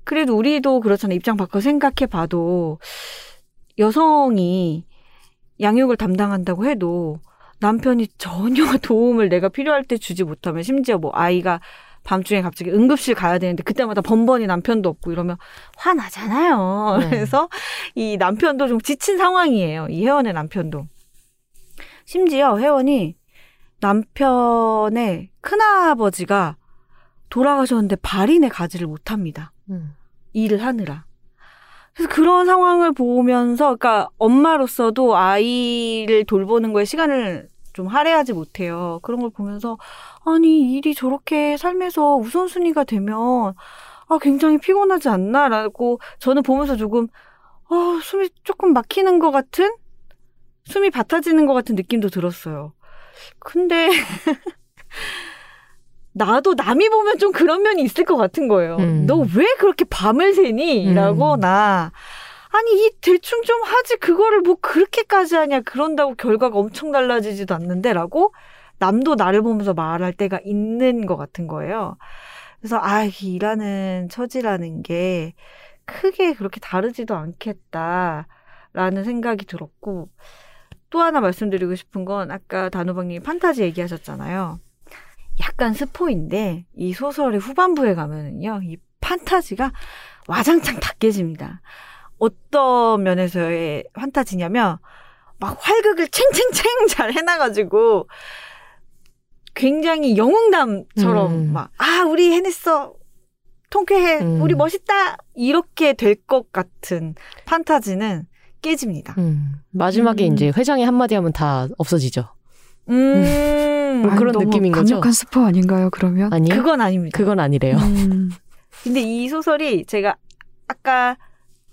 그래도 우리도 그렇잖아요. 입장 바꿔 생각해 봐도 여성이 양육을 담당한다고 해도 남편이 전혀 도움을 내가 필요할 때 주지 못하면 심지어 뭐 아이가 밤중에 갑자기 응급실 가야 되는데 그때마다 번번이 남편도 없고 이러면 화나잖아요. 네. 그래서 이 남편도 좀 지친 상황이에요. 이 회원의 남편도. 심지어 회원이 남편의 큰아버지가 돌아가셨는데 발인의 가지를 못합니다. 음. 일을 하느라. 그래서 그런 상황을 보면서, 그러니까 엄마로서도 아이를 돌보는 거에 시간을 좀 할애하지 못해요. 그런 걸 보면서, 아니, 일이 저렇게 삶에서 우선순위가 되면, 아, 굉장히 피곤하지 않나? 라고 저는 보면서 조금, 어, 숨이 조금 막히는 것 같은? 숨이 밭아지는 것 같은 느낌도 들었어요. 근데, 나도 남이 보면 좀 그런 면이 있을 것 같은 거예요. 음. 너왜 그렇게 밤을 새니? 음. 라고 나. 아니, 이 대충 좀 하지. 그거를 뭐 그렇게까지 하냐. 그런다고 결과가 엄청 달라지지도 않는데. 라고 남도 나를 보면서 말할 때가 있는 것 같은 거예요. 그래서, 아, 이 일하는 처지라는 게 크게 그렇게 다르지도 않겠다. 라는 생각이 들었고. 또 하나 말씀드리고 싶은 건 아까 단호박님이 판타지 얘기하셨잖아요. 약간 스포인데 이 소설의 후반부에 가면은요 이 판타지가 와장창 다 깨집니다. 어떤 면에서의 판타지냐면 막 활극을 챙챙챙 잘 해놔가지고 굉장히 영웅담처럼 음. 막아 우리 해냈어 통쾌해 음. 우리 멋있다 이렇게 될 것 같은 판타지는 깨집니다. 음. 마지막에 음. 이제 회장이 한마디 하면 다 없어지죠. 음, 뭐 그런 너무 느낌인 거죠? 강력한 스포 아닌가요, 그러면? 아니요? 그건 아닙니다. 그건 아니래요. 음. 근데 이 소설이 제가 아까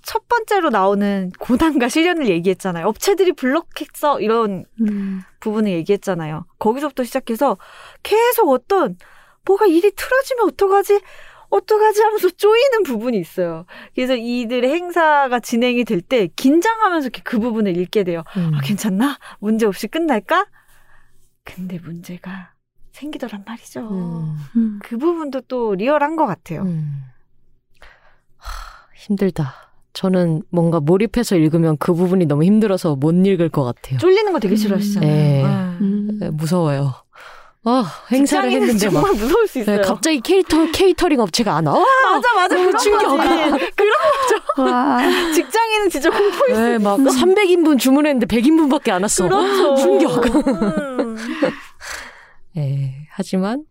첫 번째로 나오는 고난과 시련을 얘기했잖아요. 업체들이 블록했어 이런 음. 부분을 얘기했잖아요. 거기서부터 시작해서 계속 어떤 뭐가 일이 틀어지면 어떡하지? 어떡하지 하면서 쪼이는 부분이 있어요. 그래서 이들의 행사가 진행이 될 때 긴장하면서 그 부분을 읽게 돼요. 음. 아, 괜찮나? 문제 없이 끝날까? 근데 문제가 생기더란 말이죠. 음. 음. 그 부분도 또 리얼한 것 같아요. 음. 하, 힘들다. 저는 뭔가 몰입해서 읽으면 그 부분이 너무 힘들어서 못 읽을 것 같아요. 쫄리는 거 되게 싫어하시잖아요. 네. 네. 음. 네, 무서워요. 아, 행사를 했는데 막 정말 무서울 수 있어요. 네, 갑자기 캐리터 케이터링 업체가 안 와. 맞아 맞아 너무 그런 충격. 거지. 그런 와. 직장인은 진짜 공포일 수 네, 막 300인분 주문했는데 100인분밖에 안 왔어. 그렇죠. 충격. 음. 네, 하지만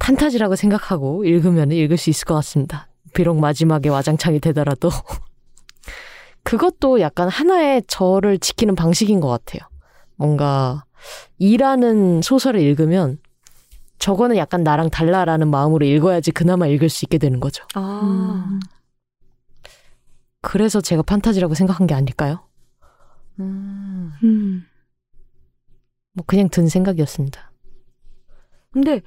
판타지라고 생각하고 읽으면 읽을 수 있을 것 같습니다. 비록 마지막에 와장창이 되더라도 그것도 약간 하나의 저를 지키는 방식인 것 같아요. 뭔가 일하는 소설을 읽으면 저거는 약간 나랑 달라라는 마음으로 읽어야지 그나마 읽을 수 있게 되는 거죠. 아. 음. 그래서 제가 판타지라고 생각한 게 아닐까요? 음. 음. 뭐 그냥 든 생각이었습니다. 근데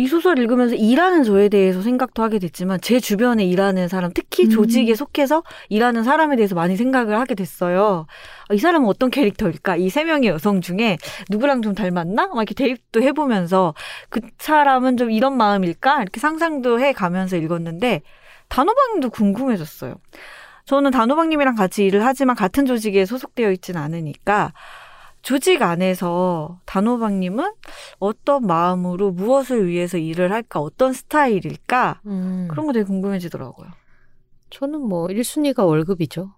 이 소설 읽으면서 일하는 저에 대해서 생각도 하게 됐지만 제 주변에 일하는 사람, 특히 음. 조직에 속해서 일하는 사람에 대해서 많이 생각을 하게 됐어요. 아, 이 사람은 어떤 캐릭터일까? 이 세 명의 여성 중에 누구랑 좀 닮았나? 막 이렇게 대입도 해보면서 그 사람은 좀 이런 마음일까? 이렇게 상상도 해 가면서 읽었는데 단호박님도 궁금해졌어요. 저는 단호박님이랑 같이 일을 하지만 같은 조직에 소속되어 있지는 않으니까 조직 안에서 단호박님은 어떤 마음으로 무엇을 위해서 일을 할까, 어떤 스타일일까 그런 거 되게 궁금해지더라고요. 저는 뭐 1순위가 월급이죠.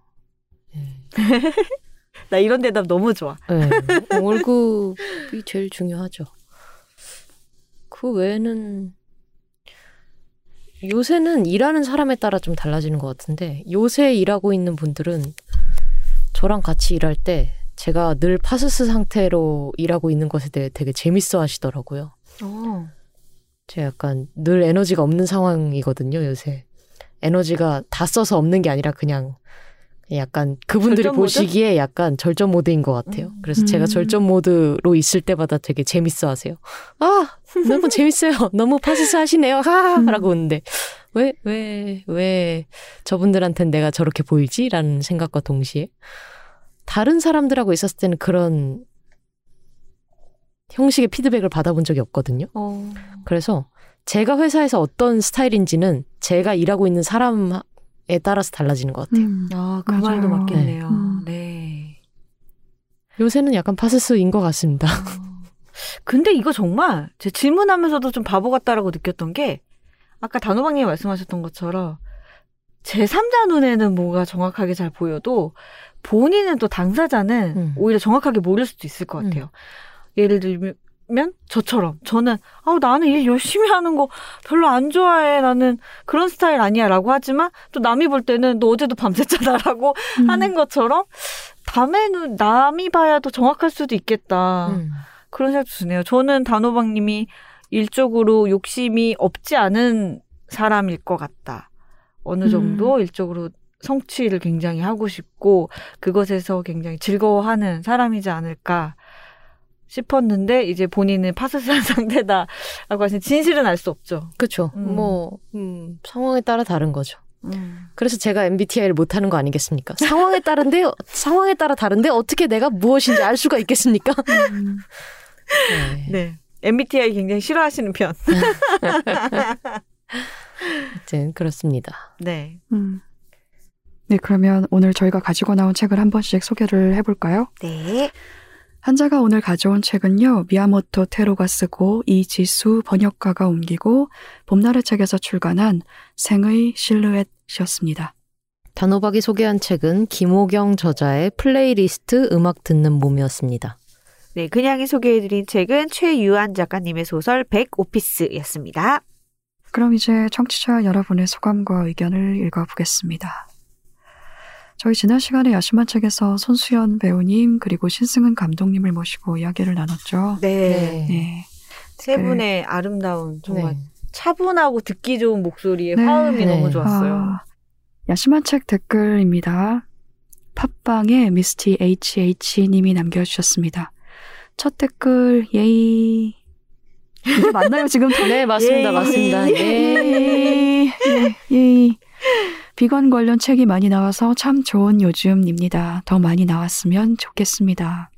나 이런 대답 너무 좋아. 네, 월급이 제일 중요하죠. 그 외에는 요새는 일하는 사람에 따라 좀 달라지는 것 같은데 요새 일하고 있는 분들은 저랑 같이 일할 때 제가 늘 파스스 상태로 일하고 있는 것에 대해 되게 재밌어 하시더라고요. 어. 제가 약간 늘 에너지가 없는 상황이거든요, 요새. 에너지가 다 써서 없는 게 아니라 그냥 약간 그분들이 절전 모드? 보시기에 약간 절전 모드인 것 같아요. 음. 그래서 제가 음. 절전 모드로 있을 때마다 되게 재밌어 하세요. 아, 너무 재밌어요. 너무 파스스 하시네요. 음. 라고 웃는데, 왜, 왜, 왜 저분들한텐 내가 저렇게 보이지? 라는 생각과 동시에. 다른 사람들하고 있었을 때는 그런 형식의 피드백을 받아본 적이 없거든요. 어. 그래서 제가 회사에서 어떤 스타일인지는 제가 일하고 있는 사람에 따라서 달라지는 것 같아요. 음. 아, 그 맞아요. 말도 맞겠네요. 네. 네. 요새는 약간 파스스인 것 같습니다. 근데 이거 정말 제 질문하면서도 좀 바보 같다라고 느꼈던 게 아까 단호박님이 말씀하셨던 것처럼 제3자 눈에는 뭐가 정확하게 잘 보여도 본인은 또 당사자는 음. 오히려 정확하게 모를 수도 있을 것 같아요. 예를 들면 저처럼 저는 아 나는 일 열심히 하는 거 별로 안 좋아해 나는 그런 스타일 아니야라고 하지만 또 남이 볼 때는 너 어제도 밤샜잖아라고 음. 하는 것처럼 다음에는 남이 봐야 더 정확할 수도 있겠다. 음. 그런 생각도 드네요. 저는 단호박님이 일적으로 욕심이 없지 않은 사람일 것 같다. 어느 음. 정도 일적으로 성취를 굉장히 하고 싶고 그것에서 굉장히 즐거워하는 사람이지 않을까 싶었는데 이제 본인은 파스스한 상태다라고 하시는 진실은 알 수 없죠. 그쵸. 음. 뭐, 음, 상황에 따라 다른 거죠. 음. 그래서 제가 MBTI를 못하는 거 아니겠습니까? 상황에 따른데, 상황에 따라 다른데 어떻게 내가 무엇인지 알 수가 있겠습니까? 음. 네. 네. MBTI 굉장히 싫어하시는 편. 아무튼 그렇습니다. 네. 음. 네, 그러면 오늘 저희가 가지고 나온 책을 한 번씩 소개를 해볼까요? 네. 한자가 오늘 가져온 책은요, 미야모토 테로가 쓰고 이지수 번역가가 옮기고 봄날의 책에서 출간한 생의 실루엣이었습니다. 단호박이 소개한 책은 김호경 저자의 플레이리스트 음악 듣는 몸이었습니다. 네, 그냥이 소개해드린 책은 최유한 작가님의 소설 백오피스였습니다. 그럼 이제 청취자 여러분의 소감과 의견을 읽어보겠습니다. 저희 지난 시간에 야심한 책에서 손수연 배우님 그리고 신승은 감독님을 모시고 이야기를 나눴죠. 네. 네. 세 분의 아름다운 정말 네. 차분하고 듣기 좋은 목소리의 네. 화음이 네. 너무 좋았어요. 아, 야심한 책 댓글입니다. 팟빵에 미스티 HH님이 남겨주셨습니다. 첫 댓글, 예이. 이게 맞나요, 지금? 네, 맞습니다. 예. 맞습니다. 예. 예이. 예, 예이. 비건 관련 책이 많이 나와서 참 좋은 요즘입니다. 더 많이 나왔으면 좋겠습니다.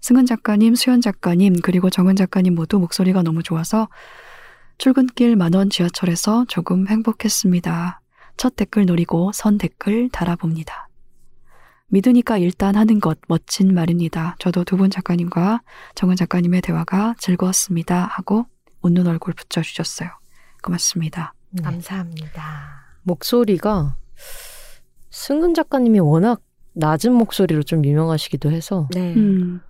승은 작가님, 수현 작가님, 그리고 정은 작가님 모두 목소리가 너무 좋아서 출근길 만원 지하철에서 조금 행복했습니다. 첫 댓글 노리고 선 댓글 달아봅니다. 믿으니까 일단 하는 것 멋진 말입니다. 저도 두 분 작가님과 정은 작가님의 대화가 즐거웠습니다. 하고 웃는 얼굴 붙여주셨어요. 고맙습니다. 네. 감사합니다. 목소리가 승은 작가님이 워낙 낮은 목소리로 좀 유명하시기도 해서 네. 음,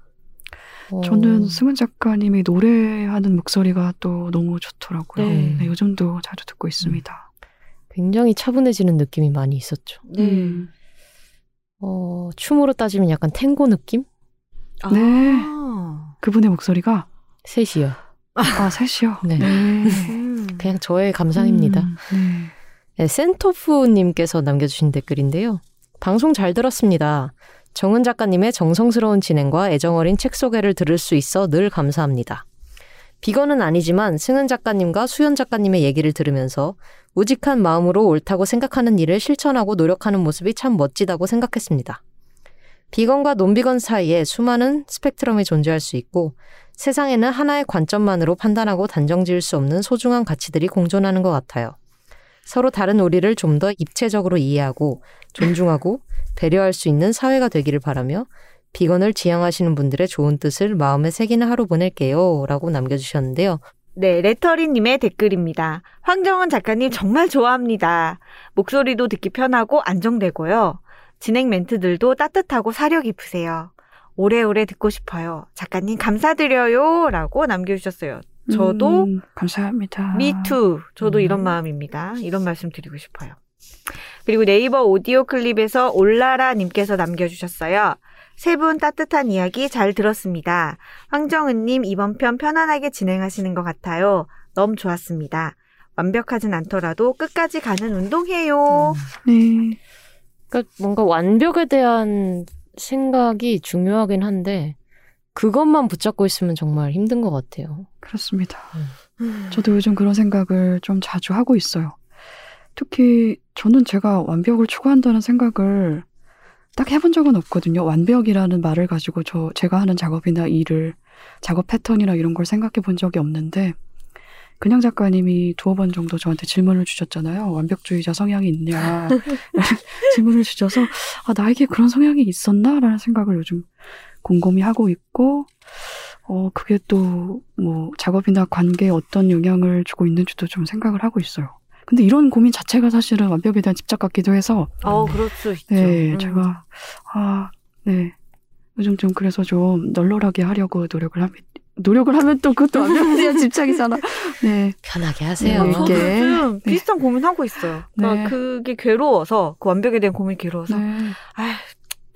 어, 저는 승은 작가님이 노래하는 목소리가 또 너무 좋더라고요. 네. 네, 요즘도 자주 듣고 있습니다. 굉장히 차분해지는 느낌이 많이 있었죠. 네. 음, 어, 춤으로 따지면 약간 탱고 느낌? 네. 아. 그분의 목소리가 셋이요. 아 셋이요. 네. 음. 그냥 저의 감상입니다. 음, 네. 네, 센토프님께서 남겨주신 댓글인데요. 방송 잘 들었습니다. 정은 작가님의 정성스러운 진행과 애정어린 책 소개를 들을 수 있어 늘 감사합니다. 비건은 아니지만 승은 작가님과 수현 작가님의 얘기를 들으면서 우직한 마음으로 옳다고 생각하는 일을 실천하고 노력하는 모습이 참 멋지다고 생각했습니다. 비건과 논비건 사이에 수많은 스펙트럼이 존재할 수 있고 세상에는 하나의 관점만으로 판단하고 단정 지을 수 없는 소중한 가치들이 공존하는 것 같아요. 서로 다른 우리를 좀 더 입체적으로 이해하고 존중하고 배려할 수 있는 사회가 되기를 바라며 비건을 지향하시는 분들의 좋은 뜻을 마음에 새기는 하루 보낼게요. 라고 남겨주셨는데요. 네, 레터리님의 댓글입니다. 황정은 작가님 정말 좋아합니다. 목소리도 듣기 편하고 안정되고요. 진행 멘트들도 따뜻하고 사려 깊으세요. 오래오래 듣고 싶어요. 작가님 감사드려요. 라고 남겨주셨어요. 저도 음, 감사합니다. 미투. 저도 음. 이런 마음입니다. 이런 말씀 드리고 싶어요. 그리고 네이버 오디오 클립에서 올라라 님께서 남겨주셨어요. 세 분 따뜻한 이야기 잘 들었습니다. 황정은 님 이번 편 편안하게 진행하시는 것 같아요. 너무 좋았습니다. 완벽하진 않더라도 끝까지 가는 운동해요. 네. 그러니까 뭔가 완벽에 대한 생각이 중요하긴 한데 그것만 붙잡고 있으면 정말 힘든 것 같아요. 그렇습니다. 저도 요즘 그런 생각을 좀 자주 하고 있어요. 특히 저는 제가 완벽을 추구한다는 생각을 딱 해본 적은 없거든요. 완벽이라는 말을 가지고 저 제가 하는 작업이나 일을 작업 패턴이나 이런 걸 생각해 본 적이 없는데 그냥 작가님이 두어 번 정도 저한테 질문을 주셨잖아요. 완벽주의자 성향이 있냐 질문을 주셔서 아 나에게 그런 성향이 있었나라는 생각을 요즘 곰곰이 하고 있고 어 그게 또 뭐 작업이나 관계에 어떤 영향을 주고 있는지도 좀 생각을 하고 있어요. 근데 이런 고민 자체가 사실은 완벽에 대한 집착 같기도 해서 어, 그럴 수 있죠. 네 음. 제가 아 네 요즘 좀 그래서 좀 널널하게 하려고 노력을 합니다. 노력을 하면 또 그것도 완벽에 대한 집착이잖아. 네. 편하게 하세요. 네, 저도 이게- 요즘 네. 비슷한 고민하고 있어요. 그러니까 네. 그게 괴로워서, 그 완벽에 대한 고민이 괴로워서, 네.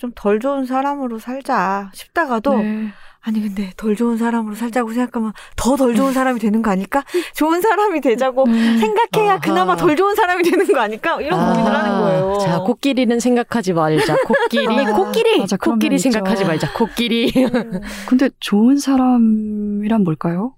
좀 덜 좋은 사람으로 살자 싶다가도, 네. 아니 근데 덜 좋은 사람으로 살자고 생각하면 더 덜 좋은 사람이 되는 거 아닐까? 좋은 사람이 되자고 네. 생각해야 아하. 그나마 덜 좋은 사람이 되는 거 아닐까? 이런 고민을 하는 거예요. 자, 코끼리는 생각하지 말자. 코끼리, 아, 코끼리, 맞아, 코끼리. 생각하지 말자. 코끼리. 근데 좋은 사람이란 뭘까요?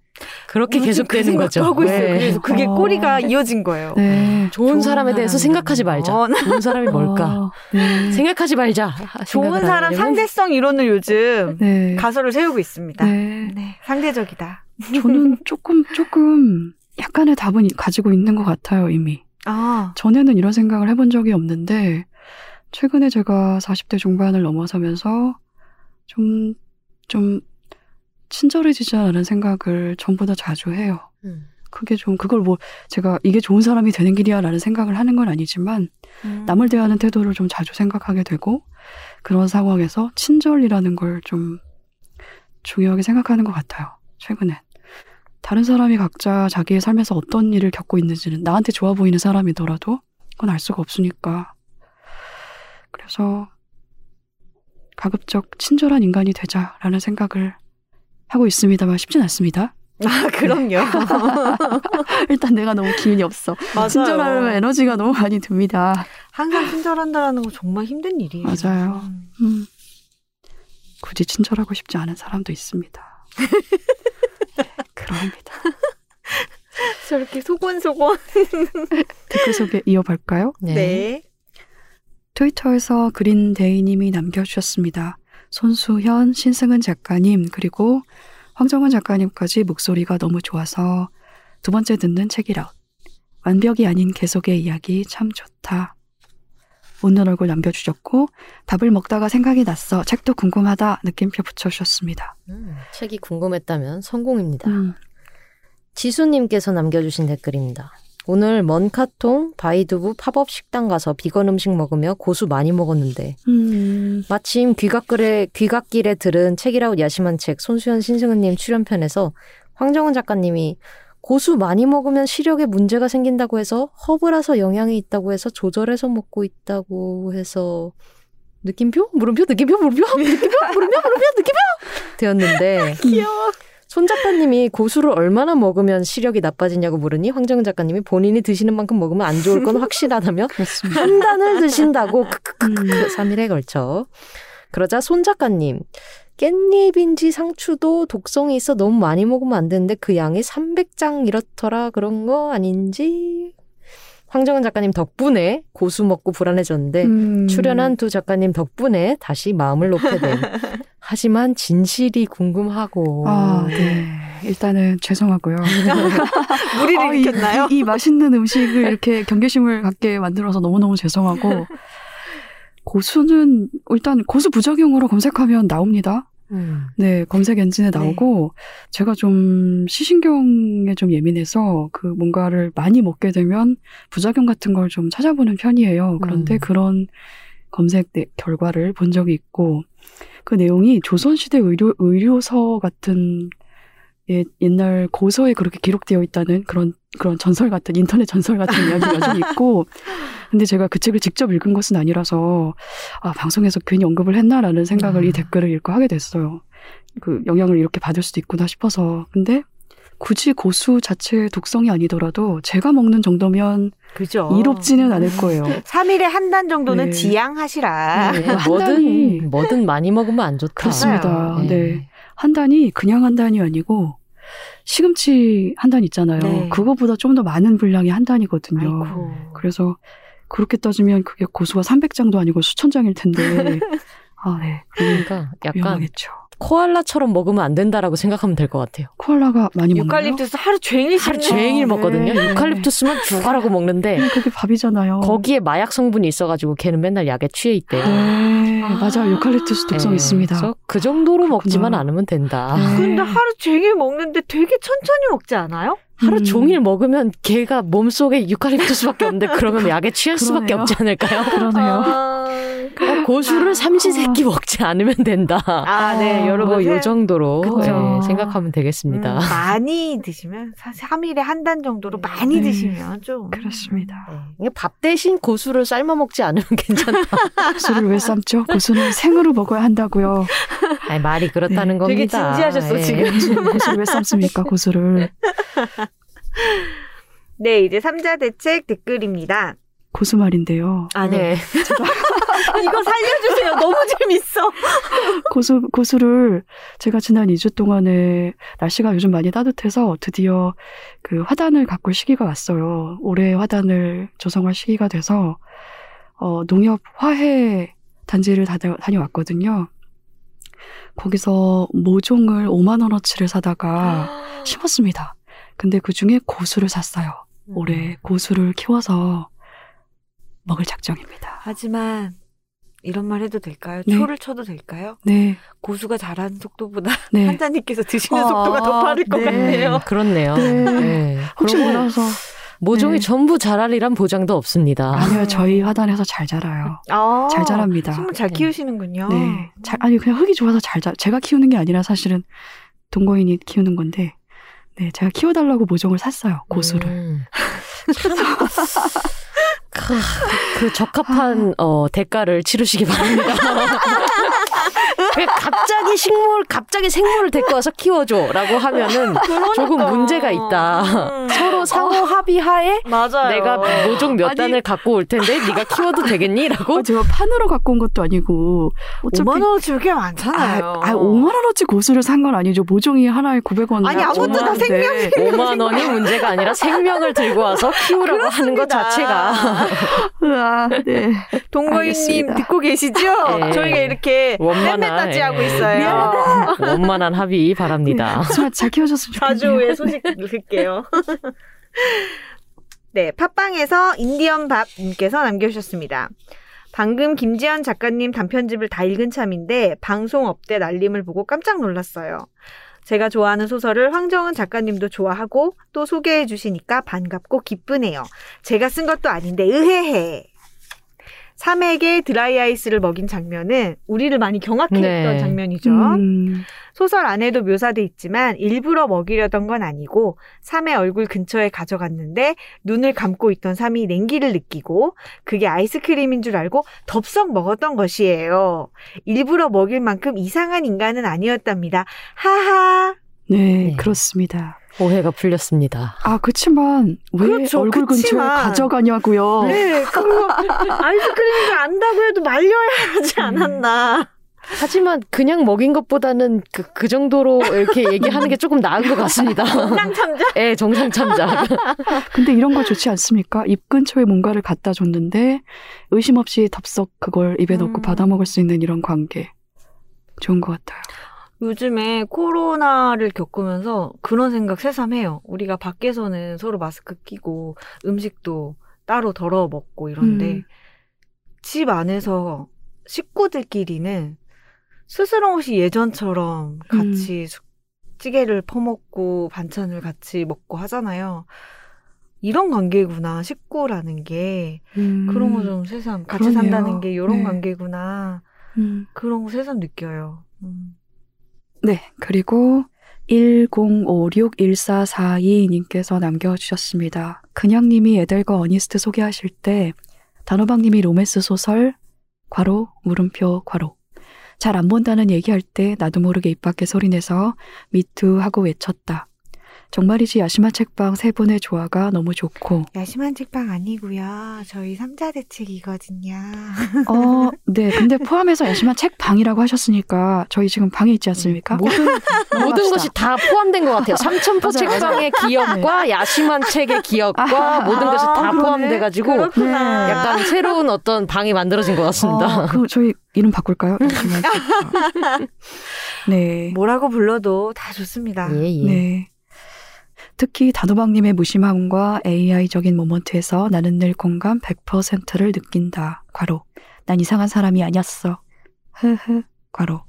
그렇게 계속되는 거죠. 하고 있어요. 네. 그래서 그게 어. 꼬리가 이어진 거예요. 네. 좋은 사람에 대해서 생각하지 말자. 어, 좋은 사람이 뭘까? 아, 네. 생각하지 말자. 좋은 사람 상대성 이론을 요즘 네. 가설을 세우고 있습니다. 네. 네, 상대적이다. 저는 조금 조금 약간의 답은 가지고 있는 것 같아요 이미. 아, 전에는 이런 생각을 해본 적이 없는데 최근에 제가 40대 중반을 넘어서면서 좀좀 친절해지지 않은 생각을 전보다 자주 해요. 음. 그게 좀 그걸 뭐 제가 이게 좋은 사람이 되는 길이야라는 생각을 하는 건 아니지만 음. 남을 대하는 태도를 좀 자주 생각하게 되고 그런 상황에서 친절이라는 걸 좀 중요하게 생각하는 것 같아요. 최근엔. 다른 사람이 각자 자기의 삶에서 어떤 일을 겪고 있는지는 나한테 좋아 보이는 사람이더라도 그건 알 수가 없으니까. 그래서 가급적 친절한 인간이 되자라는 생각을 하고 있습니다만 쉽진 않습니다. 아, 그럼요. 일단 내가 너무 기운이 없어. 맞아요. 친절하려면 에너지가 너무 많이 듭니다. 항상 친절한다라는 거 정말 힘든 일이에요. 맞아요. 음. 음. 굳이 친절하고 싶지 않은 사람도 있습니다. 네, 그럽니다. 저렇게 소곤소곤. 댓글 소개 이어볼까요? 네. 네. 트위터에서 그린데이님이 남겨주셨습니다. 손수현, 신승은 작가님, 그리고 황정은 작가님까지 목소리가 너무 좋아서 두 번째 듣는 책읽아. 완벽이 아닌 계속의 이야기 참 좋다. 웃는 얼굴 남겨주셨고, 밥을 먹다가 생각이 났어. 책도 궁금하다. 느낌표 붙여주셨습니다. 음, 책이 궁금했다면 성공입니다. 음, 지수님께서 남겨주신 댓글입니다. 오늘 먼카통 바이두부 팝업 식당 가서 비건 음식 먹으며 고수 많이 먹었는데. 음, 마침 귀갓길에 귀갓길에 들은 책읽아웃 야심한 책 손수현 신승은님 출연편에서 황정은 작가님이 고수 많이 먹으면 시력에 문제가 생긴다고 해서 허브라서 영향이 있다고 해서 조절해서 먹고 있다고 해서 느낌표? 물음표? 느낌표? 물음표? 느낌표? 물음표? 물음표? 느낌표? 되었는데. 귀여워. 손 작가님이 고수를 얼마나 먹으면 시력이 나빠지냐고 물으니 황정은 작가님이 본인이 드시는 만큼 먹으면 안 좋을 건 확실하다며. 한 단을 드신다고 크크크크 음. 3일에 걸쳐 그러자 손 작가님 깻잎인지 상추도 독성이 있어 너무 많이 먹으면 안 되는데 그 양이 300장 이렇더라 그런 거 아닌지 황정은 작가님 덕분에 고수 먹고 불안해졌는데 음. 출연한 두 작가님 덕분에 다시 마음을 놓게 된 하지만 진실이 궁금하고 아, 네. 일단은 죄송하고요. 무리를 아, 이- 일으켰나요? 이, 이 맛있는 음식을 이렇게 경계심을 갖게 만들어서 너무너무 죄송하고 고수는 일단 고수 부작용으로 검색하면 나옵니다. 음. 네, 검색 엔진에 나오고 제가 좀 시신경에 좀 예민해서 그 뭔가를 많이 먹게 되면 부작용 같은 걸 좀 찾아보는 편이에요. 그런데 음. 그런 검색 내- 결과를 본 적이 있고 그 내용이 조선시대 의료, 의료서 같은 예, 옛날 고서에 그렇게 기록되어 있다는 그런 그런 전설 같은 인터넷 전설 같은 이야기가 좀 있고 근데 제가 그 책을 직접 읽은 것은 아니라서 아 방송에서 괜히 언급을 했나라는 생각을 이 아. 댓글을 읽고 하게 됐어요. 그 영향을 이렇게 받을 수도 있구나 싶어서 근데 굳이 고수 자체의 독성이 아니더라도 제가 먹는 정도면 그죠. 이롭지는 않을 거예요. 3일에 한 단 정도는 네. 지양하시라. 네. 네, 한 뭐든 단이- 뭐든 많이 먹으면 안 좋다. 그렇습니다. 네. 네. 한 단이 그냥 한 단이 아니고 시금치 한 단 있잖아요. 네. 그거보다 좀 더 많은 분량의 한 단이거든요. 아이고. 그래서 그렇게 따지면 그게 고수가 300장도 아니고 수천 장일 텐데. 아, 네. 그러면 그러니까 약간 위험하겠죠. 코알라처럼 먹으면 안 된다라고 생각하면 될 것 같아요. 코알라가 많이 먹나요? 유칼립투스 하루 종일 하루 종일 네. 먹거든요. 네. 유칼립투스만 죽어라고 먹는데 네, 그게 밥이잖아요. 거기에 마약 성분이 있어가지고 걔는 맨날 약에 취해 있대요. 네, 아. 맞아요. 유칼립투스 독성 네, 있습니다. 그래서 그 정도로 그렇구나. 먹지만 않으면 된다. 네. 근데 하루 종일 먹는데 되게 천천히 먹지 않아요? 하루 음. 종일 먹으면 걔가 몸속에 유칼립투스밖에 없는데 그러면 약에 취할 수밖에 그러네요. 없지 않을까요? 그러네요. 아, 어, 고수를 삼시세끼 먹지 않으면 된다. 아, 네, 여러분. 뭐, 요 정도로. 네, 생각하면 되겠습니다. 음, 많이 드시면 3일에 한 단 정도로 많이 네. 드시면 좀 그렇습니다. 네. 밥 대신 고수를 삶아 먹지 않으면 괜찮다. 고수를 왜 삶죠? 고수는 생으로 먹어야 한다고요. 아니, 말이 그렇다는 네. 되게 겁니다. 진지하셨어, 예. 지금. 고수를 왜 삶습니까? 고수를 네, 이제 삼자 대책 댓글입니다. 고수 말인데요. 아, 네. 이거 살려주세요. 너무 재밌어. 고수 고수를 제가 지난 2주 동안에 날씨가 요즘 많이 따뜻해서 드디어 그 화단을 가꿀 시기가 왔어요. 올해 화단을 조성할 시기가 돼서 어 농협 화해 단지를 다녀, 다녀왔거든요. 거기서 모종을 5만 원어치를 사다가 심었습니다. 근데 그 중에 고수를 샀어요. 올해 고수를 키워서 먹을 작정입니다. 하지만 이런 말 해도 될까요? 네. 초를 쳐도 될까요? 네, 고수가 자라는 속도보다 네. 한자님께서 드시는 아, 속도가 더 빠를 것 네. 같네요. 그렇네요. 네. 네. 혹시 그러고 몰라서 모종이 네. 전부 자랄이란 보장도 없습니다. 아니요, 저희 화단에서 잘 자라요. 아, 잘 자랍니다. 식물 잘 네. 키우시는군요. 네, 잘 아니 그냥 흙이 좋아서 잘 자. 제가 키우는 게 아니라 사실은 동거인이 키우는 건데, 네, 제가 키워달라고 모종을 샀어요. 고수를. 음. 참. 크, 그 적합한 어, 대가를 치르시기 바랍니다. 왜 갑자기 식물, 갑자기 생물을 데리고 와서 키워줘라고 하면은 조금 문제가 있다. 음. 서로 상호 합의하에 맞아요. 내가 모종 몇 아니. 단을 갖고 올 텐데 네가 키워도 되겠니?라고 어, 제가 판으로 갖고 온 것도 아니고 어차피 5만 원어치 꽤 많잖아요. 아, 아 5만 원어치 고수를 산 건 아니죠. 모종이 하나에 900원. 아니, 아무것도 다 생명, 5만 원이 문제가 아니라 생명을 들고 와서 키우라고 하는 것 그렇습니다. 자체가 아, 네. 동거인님. 듣고 계시죠? 네. 저희가 이렇게 원만한, 땜매따지 하고 예. 있어요. 어, 원만한 합의 바랍니다. 정말 잘 키워줬으면 자주 좋겠네요. 후에 소식 들을게요. 네, 팟빵에서 인디언 밥님께서 남겨주셨습니다. 방금 김지현 작가님 단편집을 다 읽은 참인데 방송 업대 날림을 보고 깜짝 놀랐어요. 제가 좋아하는 소설을 황정은 작가님도 좋아하고 또 소개해 주시니까 반갑고 기쁘네요. 제가 쓴 것도 아닌데 의해해. 삼에게 드라이 아이스를 먹인 장면은 우리를 많이 경악했던 네. 장면이죠. 음, 소설 안에도 묘사돼 있지만 일부러 먹이려던 건 아니고 삼의 얼굴 근처에 가져갔는데 눈을 감고 있던 삼이 냉기를 느끼고 그게 아이스크림인 줄 알고 덥석 먹었던 것이에요. 일부러 먹일 만큼 이상한 인간은 아니었답니다. 하하. 네, 네. 그렇습니다. 오해가 풀렸습니다. 아, 그치만 왜 그렇죠, 얼굴 근처에 그치만. 가져가냐고요. 네, 그거 아이스크림인 줄 안다고 해도 말려야 하지 않았나. 하지만 그냥 먹인 것보다는 그, 그 정도로 이렇게 얘기하는 게 조금 나은 것 같습니다. 정상 참자. 예, 정상 참작. 근데 이런 거 좋지 않습니까? 입 근처에 뭔가를 갖다 줬는데 의심 없이 덥석 그걸 입에 넣고 음. 받아 먹을 수 있는 이런 관계. 좋은 것 같아요. 요즘에 코로나를 겪으면서 그런 생각 새삼해요. 우리가 밖에서는 서로 마스크 끼고 음식도 따로 덜어 먹고 이런데 음. 집 안에서 식구들끼리는 스스럼 없이 예전처럼 같이 숙- 찌개를 퍼먹고 반찬을 같이 먹고 하잖아요. 이런 관계구나 식구라는 게 음, 그런 거 좀 새삼 같이 그러네요. 산다는 게 이런 네. 관계구나 음. 그런 거 새삼 느껴요. 음. 네, 그리고 10561442님께서 남겨주셨습니다. 그냥님이 에델과 어니스트 소개하실 때 단호박님이 로맨스 소설 괄호 물음표 괄호 잘안 본다는 얘기할 때 나도 모르게 입 밖에 소리내서 미투 하고 외쳤다. 정말이지 야심한 책방 세 분의 조화가 너무 좋고 야심한 책방 아니고요. 저희 삼자 대책이거든요. 어, 네. 근데 포함해서 야심한 책방이라고 하셨으니까 저희 지금 방에 있지 않습니까? 모든, 모든 것이 다 포함된 것 같아요. 삼천포 맞아요, 책방의 기억과 야심한 책의 기억과 아하. 모든 것이 다 아, 그러네. 포함돼 가지고 그렇구나. 약간 새로운 어떤 방이 만들어진 것 같습니다. 어, 그 저희 이름 바꿀까요? 야심한 책방. 네. 뭐라고 불러도 다 좋습니다. 예, 예. 네. 특히 단호박님의 무심함과 AI적인 모먼트에서 나는 늘 공감 100%를 느낀다. 괄호. 난 이상한 사람이 아니었어. 흐흐. 괄호.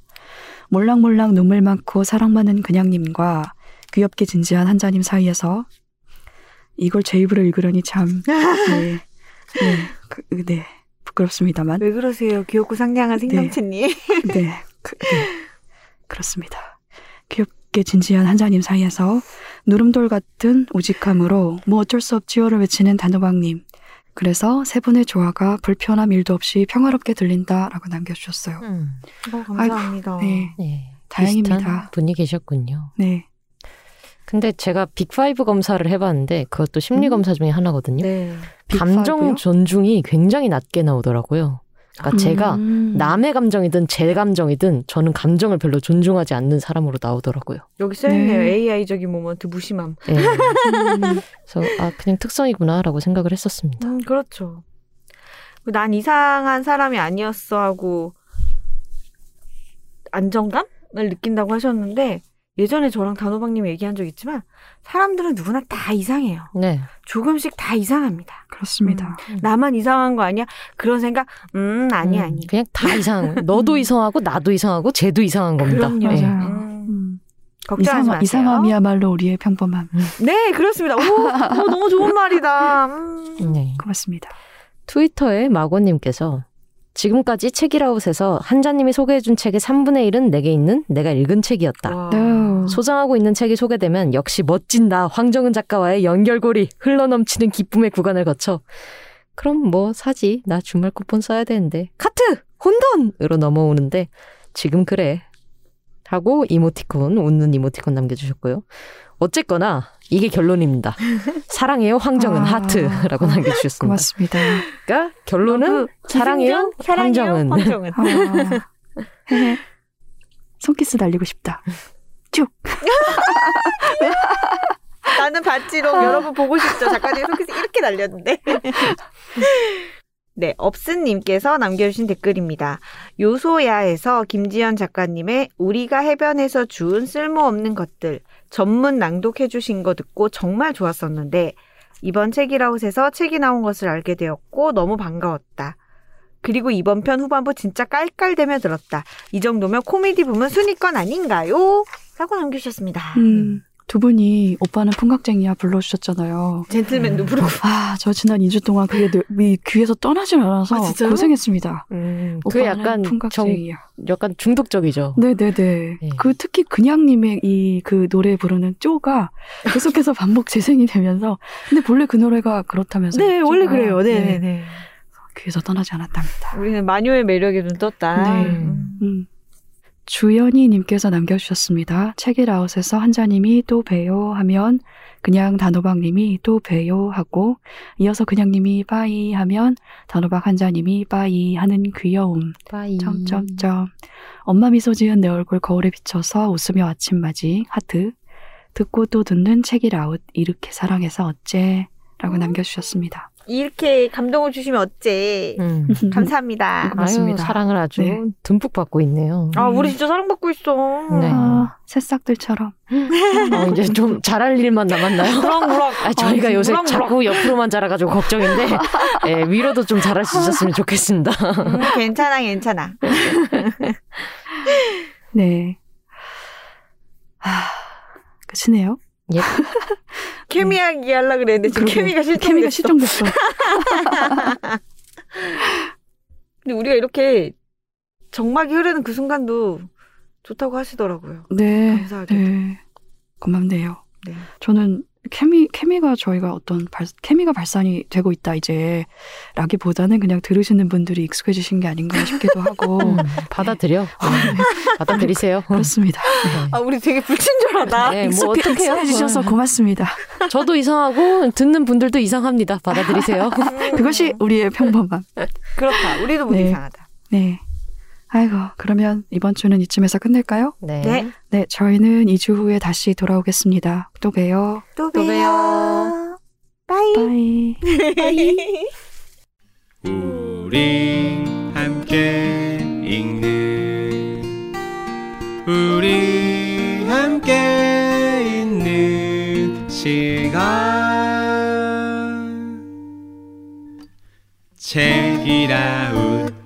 몰랑몰랑 눈물 많고 사랑 많은 그냥님과 귀엽게 진지한 한자님 사이에서 이걸 제 입으로 읽으려니 참 네. 네. 그, 네. 부끄럽습니다만 왜 그러세요? 귀엽고 상냥한 생명체님. 네, 그, 네. 그렇습니다. 귀엽게 진지한 한자님 사이에서 누름돌 같은 우직함으로 뭐 어쩔 수 없지요를 외치는 단호박님. 그래서 세 분의 조화가 불편함 일도 없이 평화롭게 들린다라고 남겨주셨어요. 음, 어, 감사합니다. 네, 네. 다행입니다. 분이 계셨군요. 네. 근데 제가 빅5 검사를 해봤는데 그것도 심리 음. 검사 중에 하나거든요. 네. 감정 빅5요? 존중이 굉장히 낮게 나오더라고요. 그러니까 제가 음. 남의 감정이든 제 감정이든 저는 감정을 별로 존중하지 않는 사람으로 나오더라고요. 여기 써있네요. 네. AI적인 모먼트 무심함. 예. 음, 그래서 아 그냥 특성이구나라고 생각을 했었습니다. 음, 그렇죠. 난 이상한 사람이 아니었어 하고 안정감을 느낀다고 하셨는데 예전에 저랑 단호박님이 얘기한 적 있지만 사람들은 누구나 다 이상해요. 네. 조금씩 다 이상합니다. 그렇습니다. 나만 이상한 거 아니야? 그런 생각? 음 아니 음, 아니. 그냥 다 이상. 너도 이상하고 나도 이상하고 쟤도 이상한 겁니다. 그럼요. 예. 맞아요. 음, 음. 걱정하지 이상함, 마세요. 이상함이야말로 우리의 평범함. 네 그렇습니다. 오, 오, 너무 좋은 말이다. 음. 네. 고맙습니다. 트위터에 마고님께서 지금까지 책이라웃에서 한자님이 소개해준 책의 3분의 1은 내게 있는 내가 읽은 책이었다. 와. 네. 소장하고 있는 책이 소개되면 역시 멋진 나 황정은 작가와의 연결고리 흘러넘치는 기쁨의 구간을 거쳐 그럼 뭐 사지 나 주말 쿠폰 써야 되는데 카트 혼돈으로 넘어오는데 지금 그래. 하고 이모티콘, 웃는 이모티콘 남겨주셨고요. 어쨌거나 이게 결론입니다. 사랑해요 황정은 아. 하트라고 남겨주셨습니다. 고맙습니다. 그러니까 결론은 사랑해요 황정은. 황정은. 아. 손키스 날리고 싶다. 쭉. 나는 봤지롱 여러분 보고 싶죠. 작가님 손키스 이렇게 날렸는데. 네, 업스님께서 남겨주신 댓글입니다. 요소야에서 김지연 작가님의 우리가 해변에서 주운 쓸모없는 것들 전문 낭독해 주신 거 듣고 정말 좋았었는데 이번 책이라웃에서 책이 나온 것을 알게 되었고 너무 반가웠다. 그리고 이번 편 후반부 진짜 깔깔대며 들었다. 이 정도면 코미디 부문 순위권 아닌가요? 라고 남겨주셨습니다. 음, 두 분이 오빠는 풍각쟁이야 불러주셨잖아요. 젠틀맨도 부르고. 아, 저 지난 2주 동안 그게 내- 이 귀에서 떠나질 않아서 아? 고생했습니다. 음, 그 약간 정, 풍각쟁이야. 약간 중독적이죠. 네네네. 네. 그 특히 그냥님의 이 그 노래 부르는 쪼가 계속해서 반복 재생이 되면서 근데 본래 그 노래가 그렇다면서요. 네, 원래 쪼가. 그래요. 네, 네. 귀에서 떠나지 않았답니다. 우리는 마녀의 매력에 눈 떴다. 네. 음. 음. 주연이님께서 남겨주셨습니다. 책읽아웃에서 한자님이 또 봬요 하면 그냥 단호박님이 또 봬요 하고 이어서 그냥님이 빠이 하면 단호박 한자님이 빠이 하는 귀여움. 빠이. 점점점. 엄마 미소 지은 내 얼굴 거울에 비춰서 웃으며 아침 맞이 하트. 듣고 또 듣는 책이라웃 이렇게 사랑해서 어째 라고 남겨주셨습니다. 이렇게 감동을 주시면 어째. 음. 감사합니다. 고맙습니다. 아유, 사랑을 아주 네. 듬뿍 받고 있네요. 아, 우리 진짜 사랑받고 있어. 네. 아, 새싹들처럼. 어, 이제 좀 잘할 일만 남았나요? 무럭무럭. 아, 저희가 아, 요새 무럭무럭. 자꾸 옆으로만 자라가지고 걱정인데 예, 위로도 좀 잘할 수 있었으면 좋겠습니다. 음, 괜찮아, 괜찮아. 네. 아, 끝이네요. 케미하기 하려고 그랬는데 지금. 케미가 실종됐어. 케미가 실종됐어. 근데 우리가 이렇게 정막이 흐르는 그 순간도 좋다고 하시더라고요. 네. 감사하게. 네. 고맙네요. 네. 저는 케미, 케미가 저희가 어떤 발, 케미가 발산이 되고 있다, 이제. 라기보다는 그냥 들으시는 분들이 익숙해지신 게 아닌가 싶기도 하고. 음, 받아들여. 네. 받아들이세요. 그렇습니다. 네. 아, 우리 되게 불친절하다. 네, 뭐 익숙해, 어떡해요? 익숙해지셔서 고맙습니다. 저도 이상하고 듣는 분들도 이상합니다. 받아들이세요. 그것이 우리의 평범함. 그렇다. 우리도 못 네. 이상하다. 네. 아이고, 그러면 이번 주는 이쯤에서 끝낼까요? 네. 네. 네, 저희는 2주 후에 다시 돌아오겠습니다. 또 봬요. 또또 봬요. 빠이. 빠이. 우리 함께 읽는 우리 함께 있는 시간 책이라웃